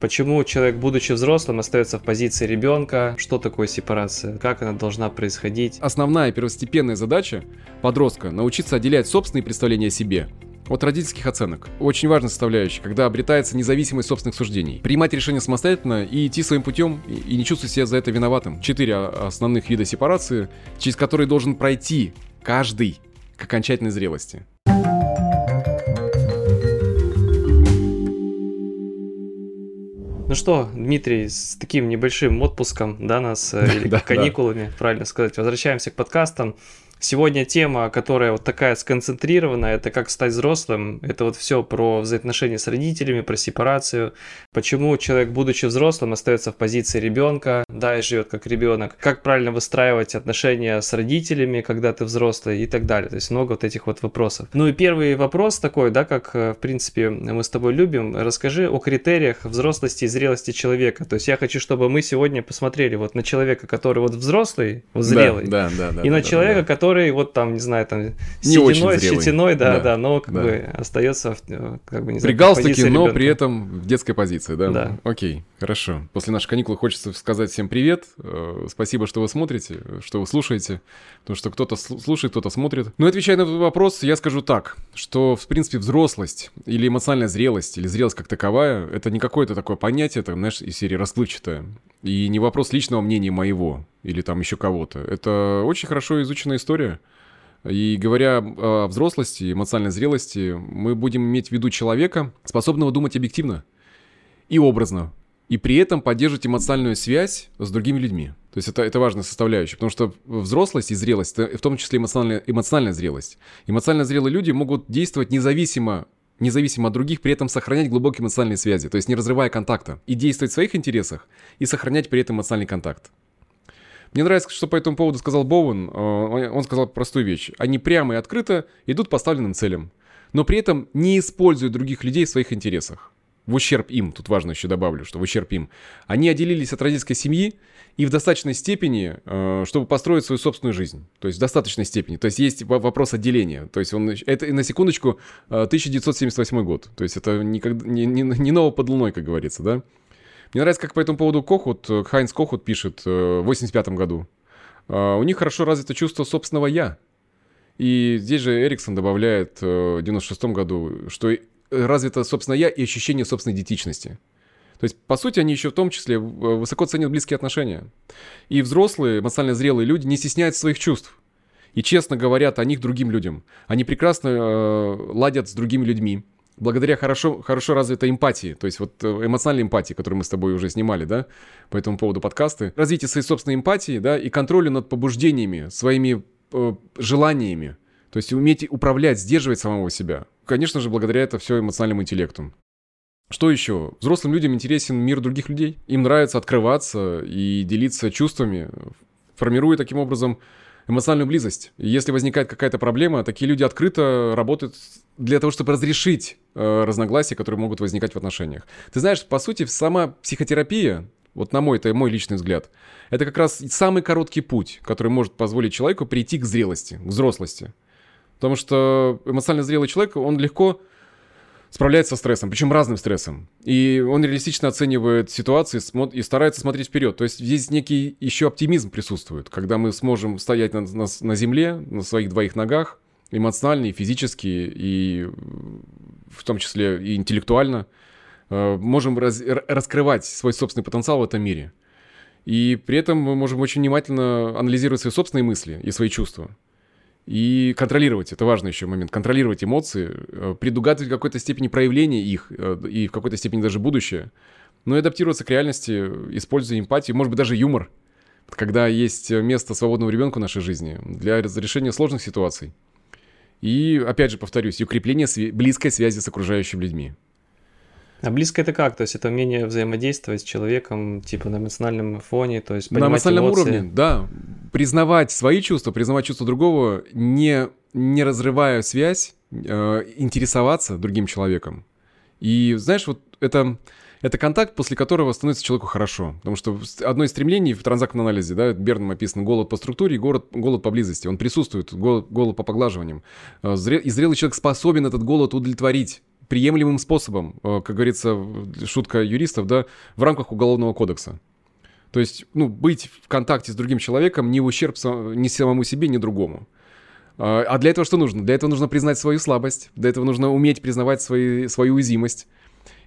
Почему человек, будучи взрослым, остается в позиции ребенка? Что такое сепарация? Как она должна происходить? Основная первостепенная задача подростка – научиться отделять собственные представления о себе от родительских оценок. Очень важная составляющая, когда обретается независимость собственных суждений. Принимать решения самостоятельно и идти своим путем, и не чувствовать себя за это виноватым. Четыре основных вида сепарации, через которые должен пройти каждый к окончательной зрелости. Ну что, Дмитрий, с таким небольшим отпуском, да, нас, э, или каникулами, правильно сказать, возвращаемся к подкастам. Сегодня тема, которая вот такая сконцентрированная, это как стать взрослым. Это вот все про взаимоотношения с родителями, про сепарацию. Почему человек, будучи взрослым, остается в позиции ребенка, да, и живет как ребенок. Как правильно выстраивать отношения с родителями, когда ты взрослый и так далее. То есть много вот этих вот вопросов. Ну и первый вопрос такой, да, как, э, в принципе, мы с тобой любим. Расскажи о критериях взрослости и зрелости человека. То есть я хочу, чтобы мы сегодня посмотрели вот на человека, который вот взрослый, вот зрелый, да, да, да, и да, на да, человека, да. который вот там, не знаю, там очень щетиной, да, да, да, но как да. бы остается как бы не При галстуке, но ребенка. при этом в детской позиции, да? Да. Окей, хорошо. После нашей каникулы хочется сказать всем привет. Э, Спасибо, что вы смотрите, что вы слушаете. Потому что кто-то сл- слушает, кто-то смотрит. Но отвечая на этот вопрос, я скажу так, что, в принципе, взрослость или эмоциональная зрелость, или зрелость как таковая, это не какое-то такое понятие, это, знаешь, из серии расплывчатое. И не вопрос личного мнения моего или там еще кого-то. Это очень хорошо изученная история. И говоря о взрослости, эмоциональной зрелости, мы будем иметь в виду человека, способного думать объективно и образно, и при этом поддерживать эмоциональную связь с другими людьми. То есть это, это важная составляющая, потому что взрослость и зрелость, в том числе эмоциональная, эмоциональная зрелость. Эмоционально зрелые люди могут действовать независимо независимо от других, при этом сохранять глубокие эмоциональные связи, то есть не разрывая контакта, и действовать в своих интересах, и сохранять при этом эмоциональный контакт. Мне нравится, что по этому поводу сказал Боуэн. Э, Он сказал простую вещь. Они прямо и открыто идут поставленным целям, но при этом не используют других людей в своих интересах. В ущерб им, тут важно еще добавлю, что в ущерб им. Они отделились от родительской семьи и в достаточной степени, э, чтобы построить свою собственную жизнь. То есть в достаточной степени. То есть есть во- вопрос отделения. То есть он, это на секундочку э, 1978 год. То есть это никогда, не, не, не ново под луной, как говорится, да? Мне нравится, как по этому поводу Кохут, э, Хайнс Кохут пишет э, в 85 году. Э, У них хорошо развито чувство собственного «я». И здесь же Эриксон добавляет э, в 96 году, что развито собственное «я» и ощущение собственной идентичности. То есть, по сути, они еще в том числе э, высоко ценят близкие отношения. И взрослые, эмоционально зрелые люди не стесняются своих чувств. И честно говорят о них другим людям. Они прекрасно э, ладят с другими людьми. Благодаря хорошо, хорошо развитой эмпатии, то есть вот э, эмоциональной эмпатии, которую мы с тобой уже снимали, да, по этому поводу подкасты, развитие своей собственной эмпатии, да, и контроля над побуждениями, своими э, желаниями, то есть уметь управлять, сдерживать самого себя. Конечно же, благодаря это все эмоциональному интеллекту. Что еще? Взрослым людям интересен мир других людей. Им нравится открываться и делиться чувствами, формируя таким образом эмоциональную близость. И если возникает какая-то проблема, такие люди открыто работают для того, чтобы разрешить э, разногласия, которые могут возникать в отношениях. Ты знаешь, по сути, сама психотерапия, вот на мой, это мой личный взгляд, это как раз самый короткий путь, который может позволить человеку прийти к зрелости, к взрослости. Потому что эмоционально зрелый человек, он легко справляется со стрессом, причем разным стрессом. И он реалистично оценивает ситуации и старается смотреть вперед. То есть здесь некий еще оптимизм присутствует, когда мы сможем стоять на, на, на земле, на своих двоих ногах, эмоционально и физически, и в том числе и интеллектуально, э, можем раз- раскрывать свой собственный потенциал в этом мире. И при этом мы можем очень внимательно анализировать свои собственные мысли и свои чувства. И контролировать, это важный еще момент, контролировать эмоции, э, предугадывать в какой-то степени проявление их э, и в какой-то степени даже будущее, но и адаптироваться к реальности, используя эмпатию, может быть, даже юмор, когда есть место свободному ребенку в нашей жизни для разрешения сложных ситуаций. И, опять же, повторюсь, укрепление сви- близкой связи с окружающими людьми. А близко это как? То есть это умение взаимодействовать с человеком, типа на эмоциональном фоне, то есть На понимать эмоциональном эмоции. уровне, да. Признавать свои чувства, признавать чувства другого, не, не разрывая связь, э, интересоваться другим человеком. И знаешь, вот это, это контакт, после которого становится человеку хорошо. Потому что одно из стремлений в транзактном анализе, да, Берном описано голод по структуре и голод, голод по близости. Он присутствует, голод, голод по поглаживаниям. Э, И зрелый человек способен этот голод удовлетворить приемлемым способом, э, как говорится, шутка юристов, да, в рамках Уголовного кодекса. То есть, ну, быть в контакте с другим человеком не в ущерб ни самому себе, ни другому. А, а для этого что нужно? Для этого нужно признать свою слабость, для этого нужно уметь признавать свои, свою уязвимость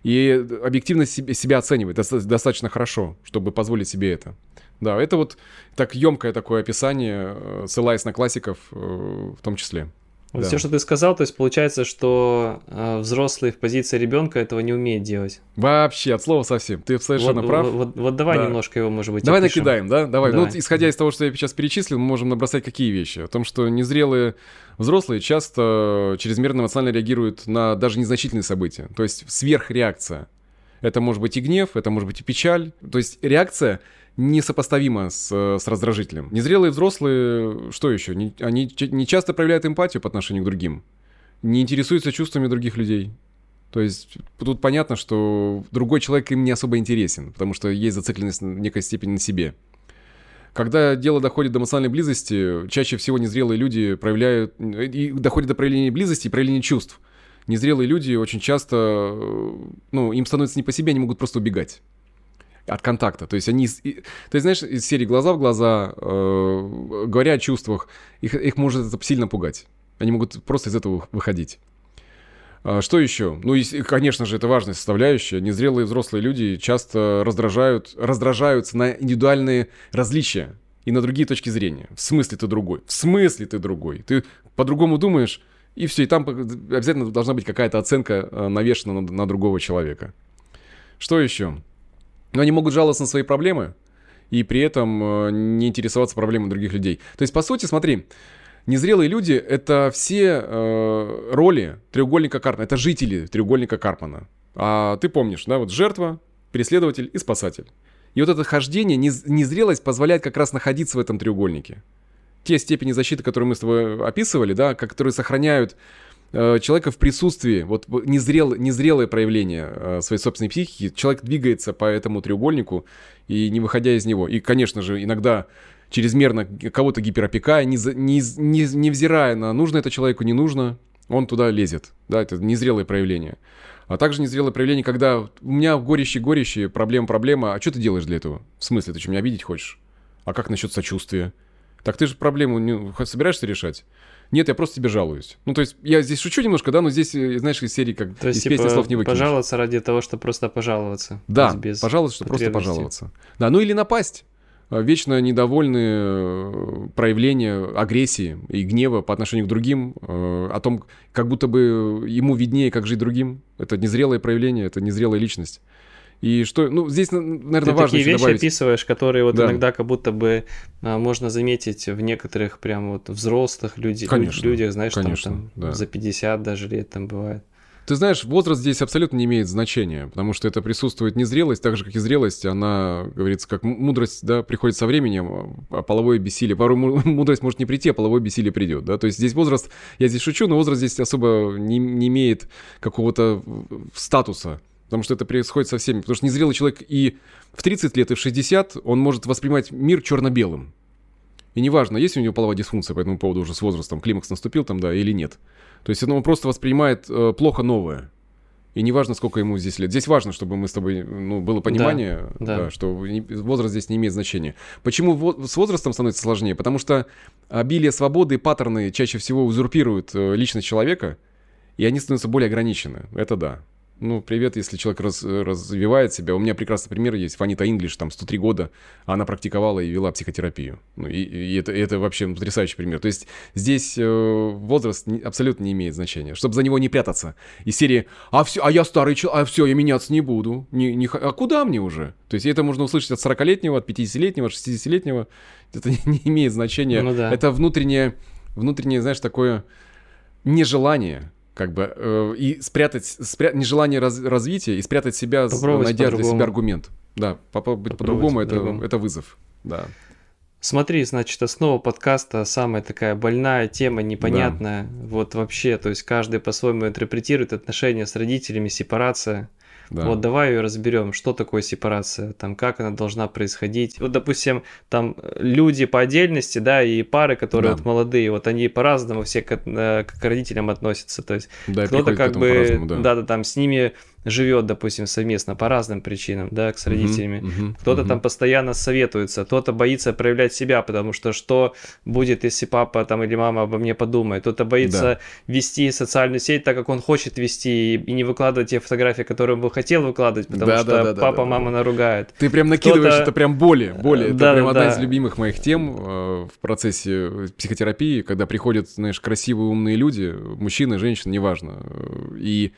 и объективно себя оценивать достаточно хорошо, чтобы позволить себе это. Да, это вот так емкое такое описание, э, ссылаясь на классиков э, в том числе. Вот да. все, что ты сказал, то есть получается, что э, взрослый в позиции ребенка этого не умеет делать. Вообще, от слова совсем. Ты совершенно вот, прав. Вот, вот, вот давай да. немножко его, может быть, Давай опишем. накидаем, да? Давай. давай. Ну, вот, исходя из того, что я сейчас перечислил, мы можем набросать какие вещи? О том, что незрелые взрослые часто чрезмерно эмоционально реагируют на даже незначительные события. То есть сверхреакция. Это может быть и гнев, это может быть и печаль. То есть реакция несопоставимо с, с раздражителем. Незрелые взрослые, что еще? Не, они не часто проявляют эмпатию по отношению к другим, не интересуются чувствами других людей. То есть тут понятно, что другой человек им не особо интересен, потому что есть зацикленность в некой степени на себе. Когда дело доходит до эмоциональной близости, чаще всего незрелые люди проявляют... И доходит до проявления близости и проявления чувств. Незрелые люди очень часто... Ну, им становится не по себе, они могут просто убегать от контакта. То есть они, ты знаешь, из серии глаза в глаза, э, говоря о чувствах, их, их может это сильно пугать. Они могут просто из этого выходить. А, что еще? Ну, и, конечно же, это важная составляющая. Незрелые взрослые люди часто раздражают, раздражаются на индивидуальные различия и на другие точки зрения. В смысле ты другой? В смысле ты другой? Ты по-другому думаешь, и все, и там обязательно должна быть какая-то оценка э, навешена на, на другого человека. Что еще? Но они могут жаловаться на свои проблемы и при этом э, не интересоваться проблемами других людей. То есть, по сути, смотри, незрелые люди — это все э, роли треугольника Карпмана, это жители треугольника Карпмана. А ты помнишь, да, вот жертва, преследователь и спасатель. И вот это хождение, незрелость позволяет как раз находиться в этом треугольнике. Те степени защиты, которые мы с тобой описывали, да, которые сохраняют Э, человека в присутствии, вот незрел, незрелое проявление э, своей собственной психики, человек двигается по этому треугольнику и не выходя из него. И, конечно же, иногда чрезмерно кого-то гиперопекая, не, не, не, невзирая на нужно это человеку, не нужно, он туда лезет. Да, это незрелое проявление. А также незрелое проявление, когда у меня горище-горище, проблема-проблема, а что ты делаешь для этого? В смысле, ты что, меня обидеть хочешь? А как насчет сочувствия? Так ты же проблему не собираешься решать? Нет, я просто тебе жалуюсь. Ну, то есть, я здесь шучу немножко, да, но здесь, э, знаешь, из серии как то есть, из типа, песни слов не выкинешь. пожаловаться ради того, чтобы просто пожаловаться. Да, без пожаловаться, чтобы просто пожаловаться. Да, ну или напасть. А, вечно недовольные э, проявления агрессии и гнева по отношению к другим, э, о том, как будто бы ему виднее, как жить другим. Это незрелое проявление, это незрелая личность. И что, ну, здесь, наверное, Ты важно такие вещи добавить. описываешь, которые вот да. иногда как будто бы а, можно заметить в некоторых прям вот взрослых люди, конечно, людях, знаешь, конечно, там, там да. за 50 даже лет там бывает. Ты знаешь, возраст здесь абсолютно не имеет значения, потому что это присутствует незрелость, так же, как и зрелость, она, говорится, как мудрость, да, приходит со временем, а половое бессилие, порой мудрость может не прийти, а половое бессилие придет, да, то есть здесь возраст, я здесь шучу, но возраст здесь особо не, не имеет какого-то статуса, Потому что это происходит со всеми. Потому что незрелый человек и в 30 лет, и в 60, он может воспринимать мир черно-белым. И неважно, есть у него половая дисфункция по этому поводу уже с возрастом, климакс наступил там, да, или нет. То есть он просто воспринимает э, плохо новое. И неважно, сколько ему здесь лет. Здесь важно, чтобы мы с тобой, ну, было понимание, да, да. Да, что возраст здесь не имеет значения. Почему с возрастом становится сложнее? Потому что обилие свободы и паттерны чаще всего узурпируют э, личность человека, и они становятся более ограничены. Это да ну, привет, если человек раз, развивает себя. У меня прекрасный пример есть. Фанита Инглиш, там, 103 года, она практиковала и вела психотерапию. Ну, и, и это, это вообще потрясающий пример. То есть здесь э, возраст не, абсолютно не имеет значения, чтобы за него не прятаться. Из серии «А, все, а я старый человек, а все, я меняться не буду». Не, не, а куда мне уже? То есть это можно услышать от 40-летнего, от 50-летнего, от 60-летнего. Это не, не имеет значения. Ну, да. Это внутреннее, внутреннее, знаешь, такое нежелание как бы э, и спрятать спря... нежелание раз... развития и спрятать себя, Попробовать найдя для себя аргумент. Да, попробовать по-другому это, это вызов. Да. Смотри, значит, основа подкаста самая такая больная тема, непонятная. Да. Вот вообще, то есть каждый по-своему интерпретирует отношения с родителями, сепарация. Да. Вот давай ее разберем, что такое сепарация, там, как она должна происходить. Вот, допустим, там люди по отдельности, да, и пары, которые да. вот молодые, вот они по-разному все к, э, к родителям относятся. То есть да, кто-то как бы, да. да, да, там с ними живет, допустим, совместно по разным причинам, да, с родителями. Uh-huh, uh-huh, кто-то uh-huh. там постоянно советуется, кто-то боится проявлять себя, потому что что будет, если папа там или мама обо мне подумает. Кто-то боится да. вести социальную сеть так, как он хочет вести, и, не выкладывать те фотографии, которые он бы хотел выкладывать, потому да, что да, да, папа, да, мама да. наругает. Ты прям накидываешь это прям боли, боли. Это да, прям одна да. из любимых моих тем э, в процессе психотерапии, когда приходят, знаешь, красивые умные люди, мужчины, женщины, неважно, и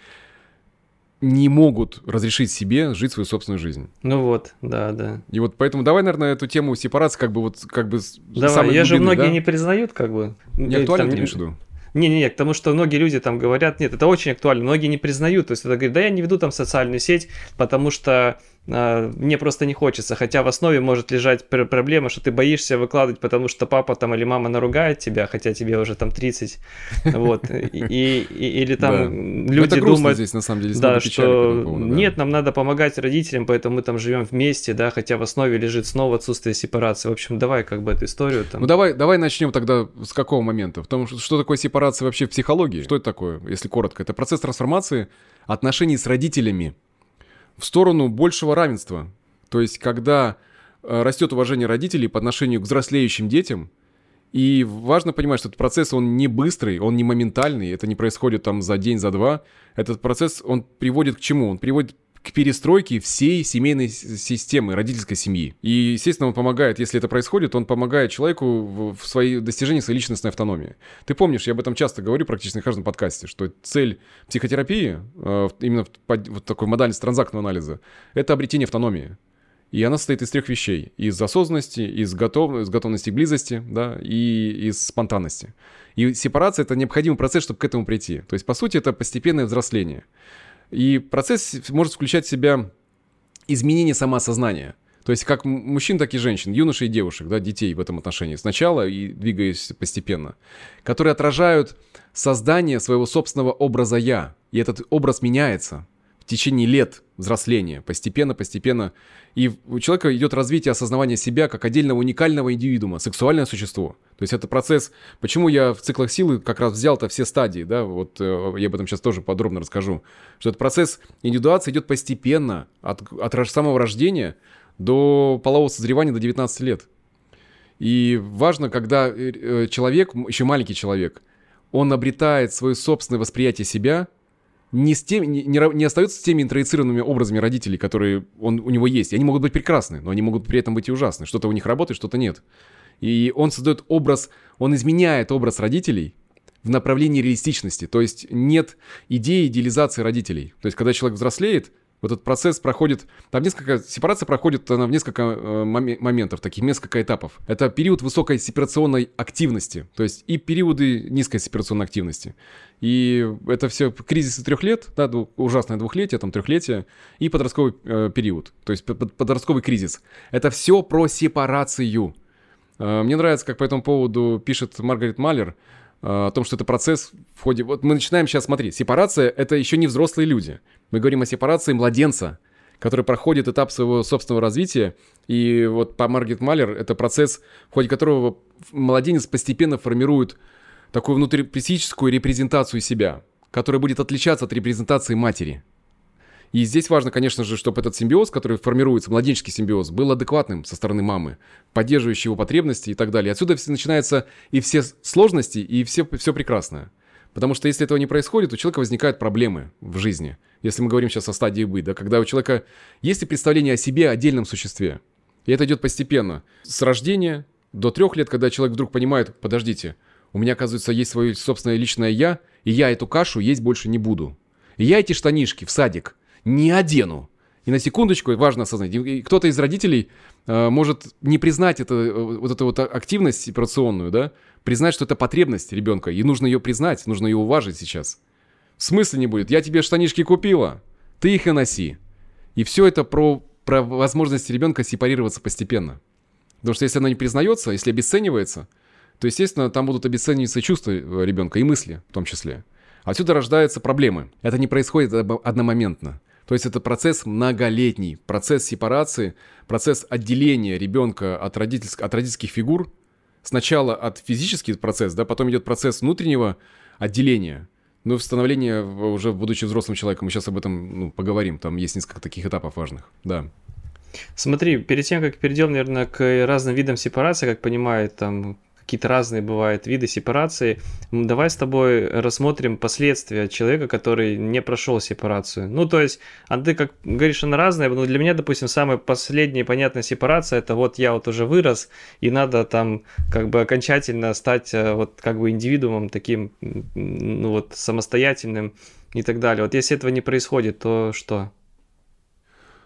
не могут разрешить себе жить свою собственную жизнь. Ну вот, да, да. И вот поэтому давай, наверное, эту тему сепарации как бы вот как бы Давай, я же многие да? не признают как бы. Не актуально, ты имеешь в виду? Не-не-не, к тому, что многие люди там говорят, нет, это очень актуально, многие не признают, то есть это говорит, да я не веду там социальную сеть, потому что мне просто не хочется, хотя в основе может лежать проблема, что ты боишься выкладывать, потому что папа там или мама наругает тебя, хотя тебе уже там 30, вот, и, и, или там да. люди думают, здесь, на самом деле, да, что поводу, да. нет, нам надо помогать родителям, поэтому мы там живем вместе, да, хотя в основе лежит снова отсутствие сепарации. В общем, давай как бы эту историю там. Ну давай, давай начнем тогда с какого момента? Потому что что такое сепарация вообще в психологии? Что это такое, если коротко? Это процесс трансформации отношений с родителями в сторону большего равенства. То есть, когда э, растет уважение родителей по отношению к взрослеющим детям, и важно понимать, что этот процесс, он не быстрый, он не моментальный, это не происходит там за день, за два. Этот процесс, он приводит к чему? Он приводит к перестройке всей семейной системы, родительской семьи. И, естественно, он помогает, если это происходит, он помогает человеку в своей достижении своей личностной автономии. Ты помнишь, я об этом часто говорю практически на каждом подкасте, что цель психотерапии, э, именно вот такой модальности транзактного анализа, это обретение автономии. И она состоит из трех вещей. Из осознанности, из, готов... из готовности к близости, да, и из спонтанности. И сепарация — это необходимый процесс, чтобы к этому прийти. То есть, по сути, это постепенное взросление. И процесс может включать в себя изменение самоосознания. То есть как мужчин, так и женщин, юношей и девушек, да, детей в этом отношении. Сначала и двигаясь постепенно. Которые отражают создание своего собственного образа «я». И этот образ меняется в течение лет взросления, постепенно-постепенно. И у человека идет развитие осознавания себя как отдельного уникального индивидуума, сексуальное существо. То есть это процесс, почему я в циклах силы как раз взял-то все стадии, да, вот э, я об этом сейчас тоже подробно расскажу, что этот процесс индивидуации идет постепенно, от, от самого рождения до полового созревания до 19 лет. И важно, когда э, человек, еще маленький человек, он обретает свое собственное восприятие себя – не, с тем, не, не остается с теми интроицированными образами родителей, которые он, у него есть. И они могут быть прекрасны, но они могут при этом быть и ужасны. Что-то у них работает, что-то нет. И он создает образ, он изменяет образ родителей в направлении реалистичности. То есть нет идеи идеализации родителей. То есть когда человек взрослеет, вот этот процесс проходит, там несколько, сепарация проходит она в несколько э, моментов, таких несколько этапов. Это период высокой сепарационной активности, то есть и периоды низкой сепарационной активности. И это все кризисы трех лет, да, ужасное двухлетие, там трехлетие, и подростковый э, период, то есть подростковый кризис. Это все про сепарацию. Э, мне нравится, как по этому поводу пишет Маргарет Маллер, э, о том, что это процесс в ходе... Вот мы начинаем сейчас, смотри, сепарация — это еще не взрослые люди. Мы говорим о сепарации младенца, который проходит этап своего собственного развития. И вот по Маргет Малер это процесс, в ходе которого младенец постепенно формирует такую внутрипсихическую репрезентацию себя, которая будет отличаться от репрезентации матери. И здесь важно, конечно же, чтобы этот симбиоз, который формируется, младенческий симбиоз, был адекватным со стороны мамы, поддерживающий его потребности и так далее. Отсюда начинаются и все сложности, и все, все прекрасное. Потому что если этого не происходит, у человека возникают проблемы в жизни. Если мы говорим сейчас о стадии быть, да, когда у человека есть и представление о себе, отдельном существе. И это идет постепенно. С рождения до трех лет, когда человек вдруг понимает, подождите, у меня, оказывается, есть свое собственное личное «я», и я эту кашу есть больше не буду. И я эти штанишки в садик не одену. И на секундочку, важно осознать, кто-то из родителей э, может не признать это, э, вот эту вот активность операционную, да, признать, что это потребность ребенка, и нужно ее признать, нужно ее уважить сейчас. В смысле не будет? Я тебе штанишки купила, ты их и носи. И все это про, про возможность ребенка сепарироваться постепенно. Потому что если она не признается, если обесценивается, то, естественно, там будут обесцениваться чувства ребенка и мысли в том числе. Отсюда рождаются проблемы. Это не происходит одномоментно. То есть это процесс многолетний, процесс сепарации, процесс отделения ребенка от, родительск, от родительских фигур. Сначала от физический процесс, да, потом идет процесс внутреннего отделения, ну, становление уже будучи взрослым человеком. Мы сейчас об этом ну, поговорим. Там есть несколько таких этапов важных. Да. Смотри, перед тем, как перейдем, наверное, к разным видам сепарации, как понимают там какие-то разные бывают виды сепарации. Давай с тобой рассмотрим последствия человека, который не прошел сепарацию. Ну, то есть, а ты как говоришь, она разная, но для меня, допустим, самая последняя понятная сепарация, это вот я вот уже вырос, и надо там как бы окончательно стать э, вот как бы индивидуумом таким, ну вот, самостоятельным и так далее. Вот если этого не происходит, то что?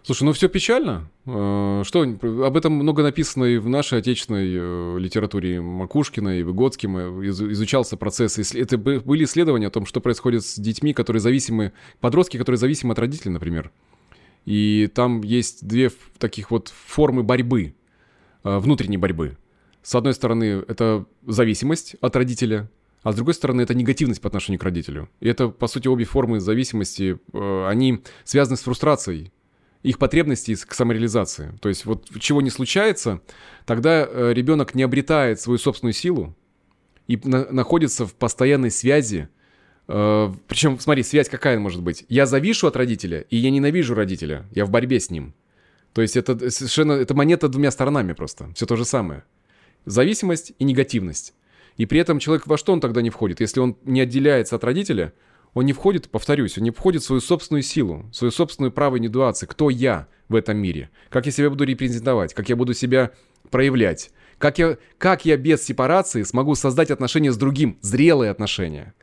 Слушай, ну все печально. Э, что, об этом много написано и в нашей отечественной э, литературе Макушкина и Выгодским. Э, изучался процесс. Это были исследования о том, что происходит с детьми, которые зависимы, подростки, которые зависимы от родителей, например. И там есть две таких вот формы борьбы, внутренней борьбы. С одной стороны, это зависимость от родителя, а с другой стороны, это негативность по отношению к родителю. И это, по сути, обе формы зависимости, они связаны с фрустрацией их потребностей к самореализации. То есть вот чего не случается, тогда э, ребенок не обретает свою собственную силу и на, находится в постоянной связи. Э, причем, смотри, связь какая может быть? Я завишу от родителя, и я ненавижу родителя. Я в борьбе с ним. То есть это совершенно, это монета двумя сторонами просто. Все то же самое. Зависимость и негативность. И при этом человек во что он тогда не входит? Если он не отделяется от родителя – он не входит, повторюсь, он не входит в свою собственную силу, свою собственную право индивидуации. Кто я в этом мире? Как я себя буду репрезентовать? Как я буду себя проявлять? Как я, как я без сепарации смогу создать отношения с другим, зрелые отношения?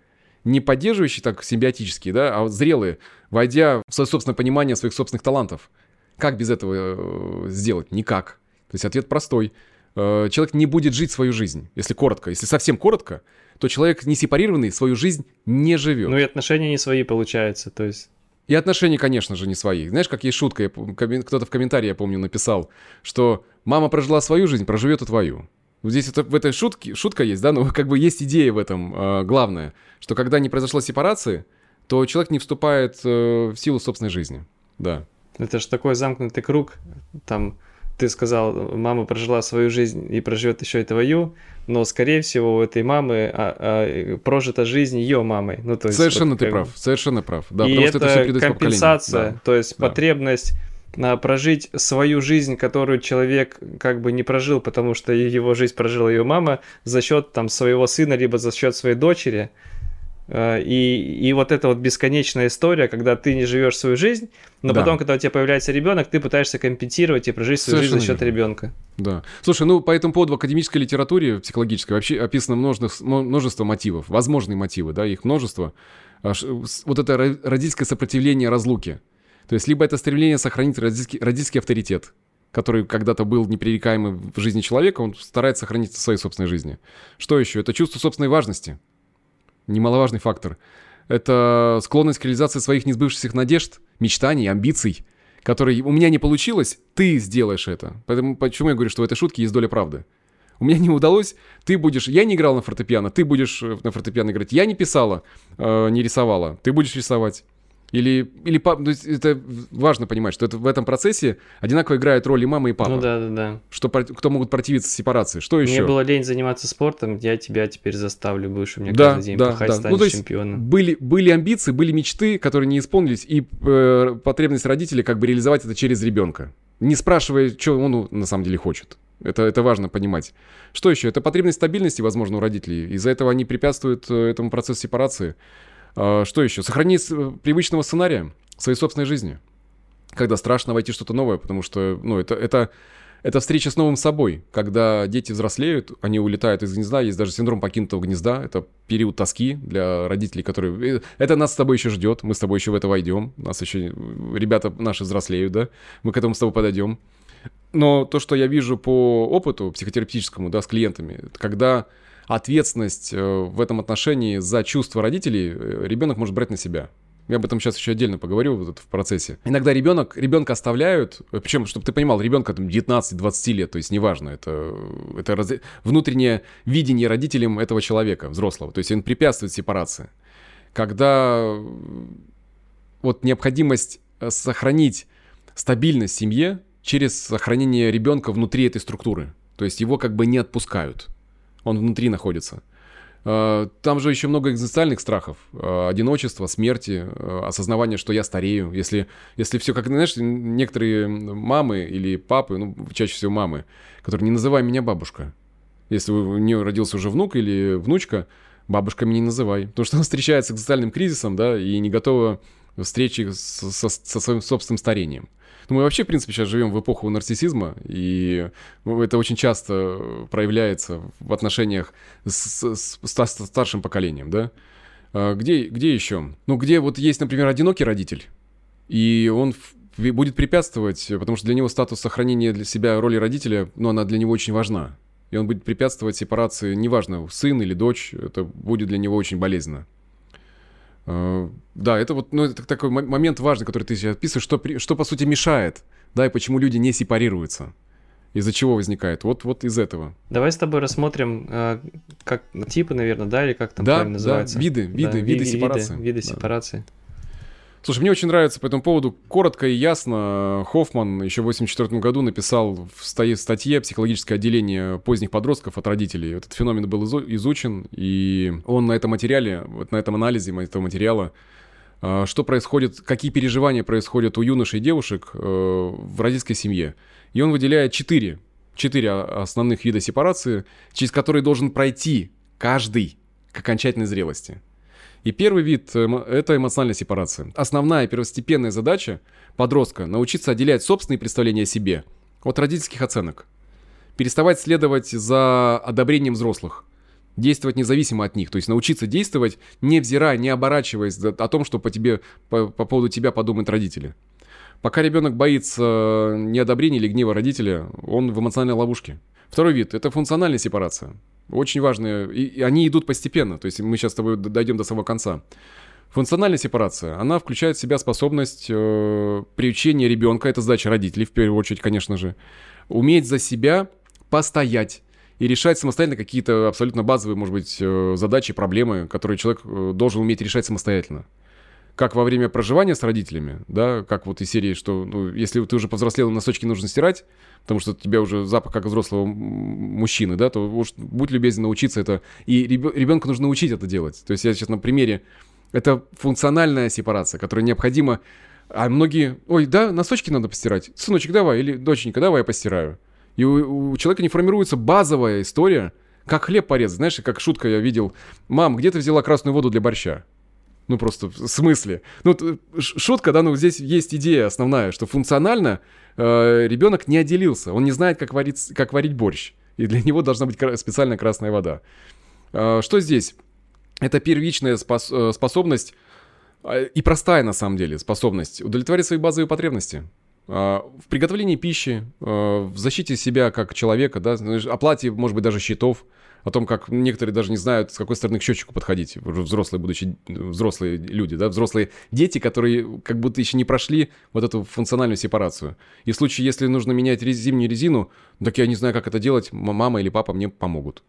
Не поддерживающие так симбиотические, да, а зрелые, войдя в свое собственное понимание своих собственных талантов. Как без этого э, сделать? Никак. То есть ответ простой. Э, человек не будет жить свою жизнь, если коротко. Если совсем коротко, то человек не сепарированный свою жизнь не живет. Ну и отношения не свои получаются, то есть... И отношения, конечно же, не свои. Знаешь, как есть шутка, кто-то в комментарии, я помню, написал, что мама прожила свою жизнь, проживет и твою. Здесь это, в этой шутке, шутка есть, да, но как бы есть идея в этом, э, главное, что когда не произошла сепарации, то человек не вступает э, в силу собственной жизни, да. Это же такой замкнутый круг, там ты сказал, мама прожила свою жизнь и проживет еще и твою, но, скорее всего, у этой мамы а, а, прожита жизнь ее мамой. Ну, то есть, совершенно вот, ты прав, совершенно прав. Да, и это, это компенсация, да. то есть да. потребность а, прожить свою жизнь, которую человек как бы не прожил, потому что его жизнь прожила ее мама за счет там своего сына, либо за счет своей дочери. Э, и, и вот эта вот бесконечная история, когда ты не живешь свою жизнь, но да. потом, когда у тебя появляется ребенок, ты пытаешься компенсировать и прожить свою Совершенно жизнь за счет ребенка. Да. Слушай, ну по этому поводу в академической литературе психологической вообще описано множество, множество мотивов, возможные мотивы, да, их множество. Вот это родительское сопротивление разлуке. То есть либо это стремление сохранить родительский, родительский авторитет, который когда-то был непререкаемым в жизни человека, он старается сохранить в своей собственной жизни. Что еще? Это чувство собственной важности – немаловажный фактор. Это склонность к реализации своих несбывшихся надежд, мечтаний, амбиций, которые у меня не получилось, ты сделаешь это. Поэтому почему я говорю, что в этой шутке есть доля правды. У меня не удалось, ты будешь... Я не играл на фортепиано, ты будешь э, на фортепиано играть. Я не писала, э, не рисовала, ты будешь рисовать. Или, или пап, ну, это важно понимать, что это в этом процессе одинаково играют роль и мама, и папа. Ну да, да, да. Что, кто могут противиться сепарации. Что еще? Мне было лень заниматься спортом, я тебя теперь заставлю, будешь у меня да, каждый день да, пахать, да. станешь ну, то есть чемпионом. Были, были амбиции, были мечты, которые не исполнились, и э, потребность родителей как бы реализовать это через ребенка. Не спрашивая, что он на самом деле хочет. Это, это важно понимать. Что еще? Это потребность стабильности, возможно, у родителей. Из-за этого они препятствуют э, этому процессу сепарации. А, что еще? Сохранить привычного сценария своей собственной жизни. Когда страшно войти что-то новое, потому что, ну, это, это, это встреча с новым собой. Когда дети взрослеют, они улетают из гнезда, есть даже синдром покинутого гнезда, это период тоски для родителей, которые... Э, это нас с тобой еще ждет, мы с тобой еще в это войдем, нас еще ребята наши взрослеют, да, мы к этому с тобой подойдем. Но то, что я вижу по опыту психотерапевтическому, да, с клиентами, когда ответственность э, в этом отношении за чувства родителей э, ребенок может брать на себя. Я об этом сейчас еще отдельно поговорю вот в процессе. Иногда ребенок, ребенка оставляют, э, причем, чтобы ты понимал, ребенка там 19-20 лет, то есть неважно, это, это раз, внутреннее видение родителям этого человека, взрослого, то есть он препятствует сепарации. Когда вот необходимость сохранить стабильность в семье через сохранение ребенка внутри этой структуры. То есть его как бы не отпускают. Он внутри находится. А, там же еще много экзистенциальных страхов. А, одиночество, смерти, а, осознавание, что я старею. Если, если все как, знаешь, некоторые мамы или папы, ну, чаще всего мамы, которые не называй меня бабушка. Если у нее родился уже внук или внучка, бабушками не называй. Потому что она встречается с экзистенциальным кризисом, да, и не готова встречи со, со своим собственным старением. Ну, мы вообще, в принципе, сейчас живем в эпоху нарциссизма, и это очень часто проявляется в отношениях с, с, с старшим поколением, да? А где, где еще? Ну, где вот есть, например, одинокий родитель, и он будет препятствовать, потому что для него статус сохранения для себя роли родителя, ну, она для него очень важна. И он будет препятствовать сепарации, неважно, сын или дочь, это будет для него очень болезненно. Э, да, это вот ну, это такой момент важный, который ты сейчас описываешь, что, что по сути мешает, да, и почему люди не сепарируются. Из-за чего возникает? Вот, вот из этого. Давай с тобой рассмотрим, э, как типы, наверное, да, или как там да, правильно называется? Да, виды, виды, да, виды, виды сепарации. Виды, виды да. сепарации. Слушай, мне очень нравится по этому поводу коротко и ясно. Хоффман еще в 1984 году написал в статье «Психологическое отделение поздних подростков от родителей». Этот феномен был изучен, и он на этом материале, вот на этом анализе этого материала, а, что происходит, какие переживания происходят у юношей и девушек э, в родительской семье. И он выделяет четыре, четыре основных вида сепарации, через которые должен пройти каждый к окончательной зрелости. И первый вид э, – это эмоциональная сепарация. Основная первостепенная задача подростка – научиться отделять собственные представления о себе от родительских оценок. Переставать следовать за одобрением взрослых. Действовать независимо от них. То есть научиться действовать, невзирая, не оборачиваясь о том, что по, тебе, по, по поводу тебя подумают родители. Пока ребенок боится неодобрения или гнева родителя, он в эмоциональной ловушке. Второй вид – это функциональная сепарация. Очень важные, и они идут постепенно, то есть мы сейчас с тобой дойдем до самого конца. Функциональная сепарация, она включает в себя способность э, приучения ребенка, это задача родителей в первую очередь, конечно же, уметь за себя постоять и решать самостоятельно какие-то абсолютно базовые, может быть, э, задачи, проблемы, которые человек э, должен уметь решать самостоятельно как во время проживания с родителями, да, как вот из серии, что, ну, если ты уже повзрослел, носочки нужно стирать, потому что у тебя уже запах как взрослого мужчины, да, то уж будь любезен научиться это. И ребенка нужно учить это делать. То есть я сейчас на примере, это функциональная сепарация, которая необходима, а многие, ой, да, носочки надо постирать, сыночек, давай, или доченька, давай я постираю. И у, у человека не формируется базовая история, как хлеб порезать. Знаешь, как шутка я видел, мам, где ты взяла красную воду для борща? Ну, просто в смысле. Ну, шутка, да, ну, здесь есть идея основная, что функционально э, ребенок не отделился. Он не знает, как варить, как варить борщ. И для него должна быть специальная красная вода. Э, что здесь? Это первичная спос э, способность, э, и простая на самом деле способность удовлетворить свои базовые потребности. Э, в приготовлении пищи, э, в защите себя как человека, да, оплате, может быть, даже счетов, о том, как некоторые даже не знают, с какой стороны к счетчику подходить, взрослые, будучи взрослые люди, да, взрослые дети, которые как будто еще не прошли вот эту функциональную сепарацию. И в случае, если нужно менять зимнюю резину, так я не знаю, как это делать, мама или папа мне помогут.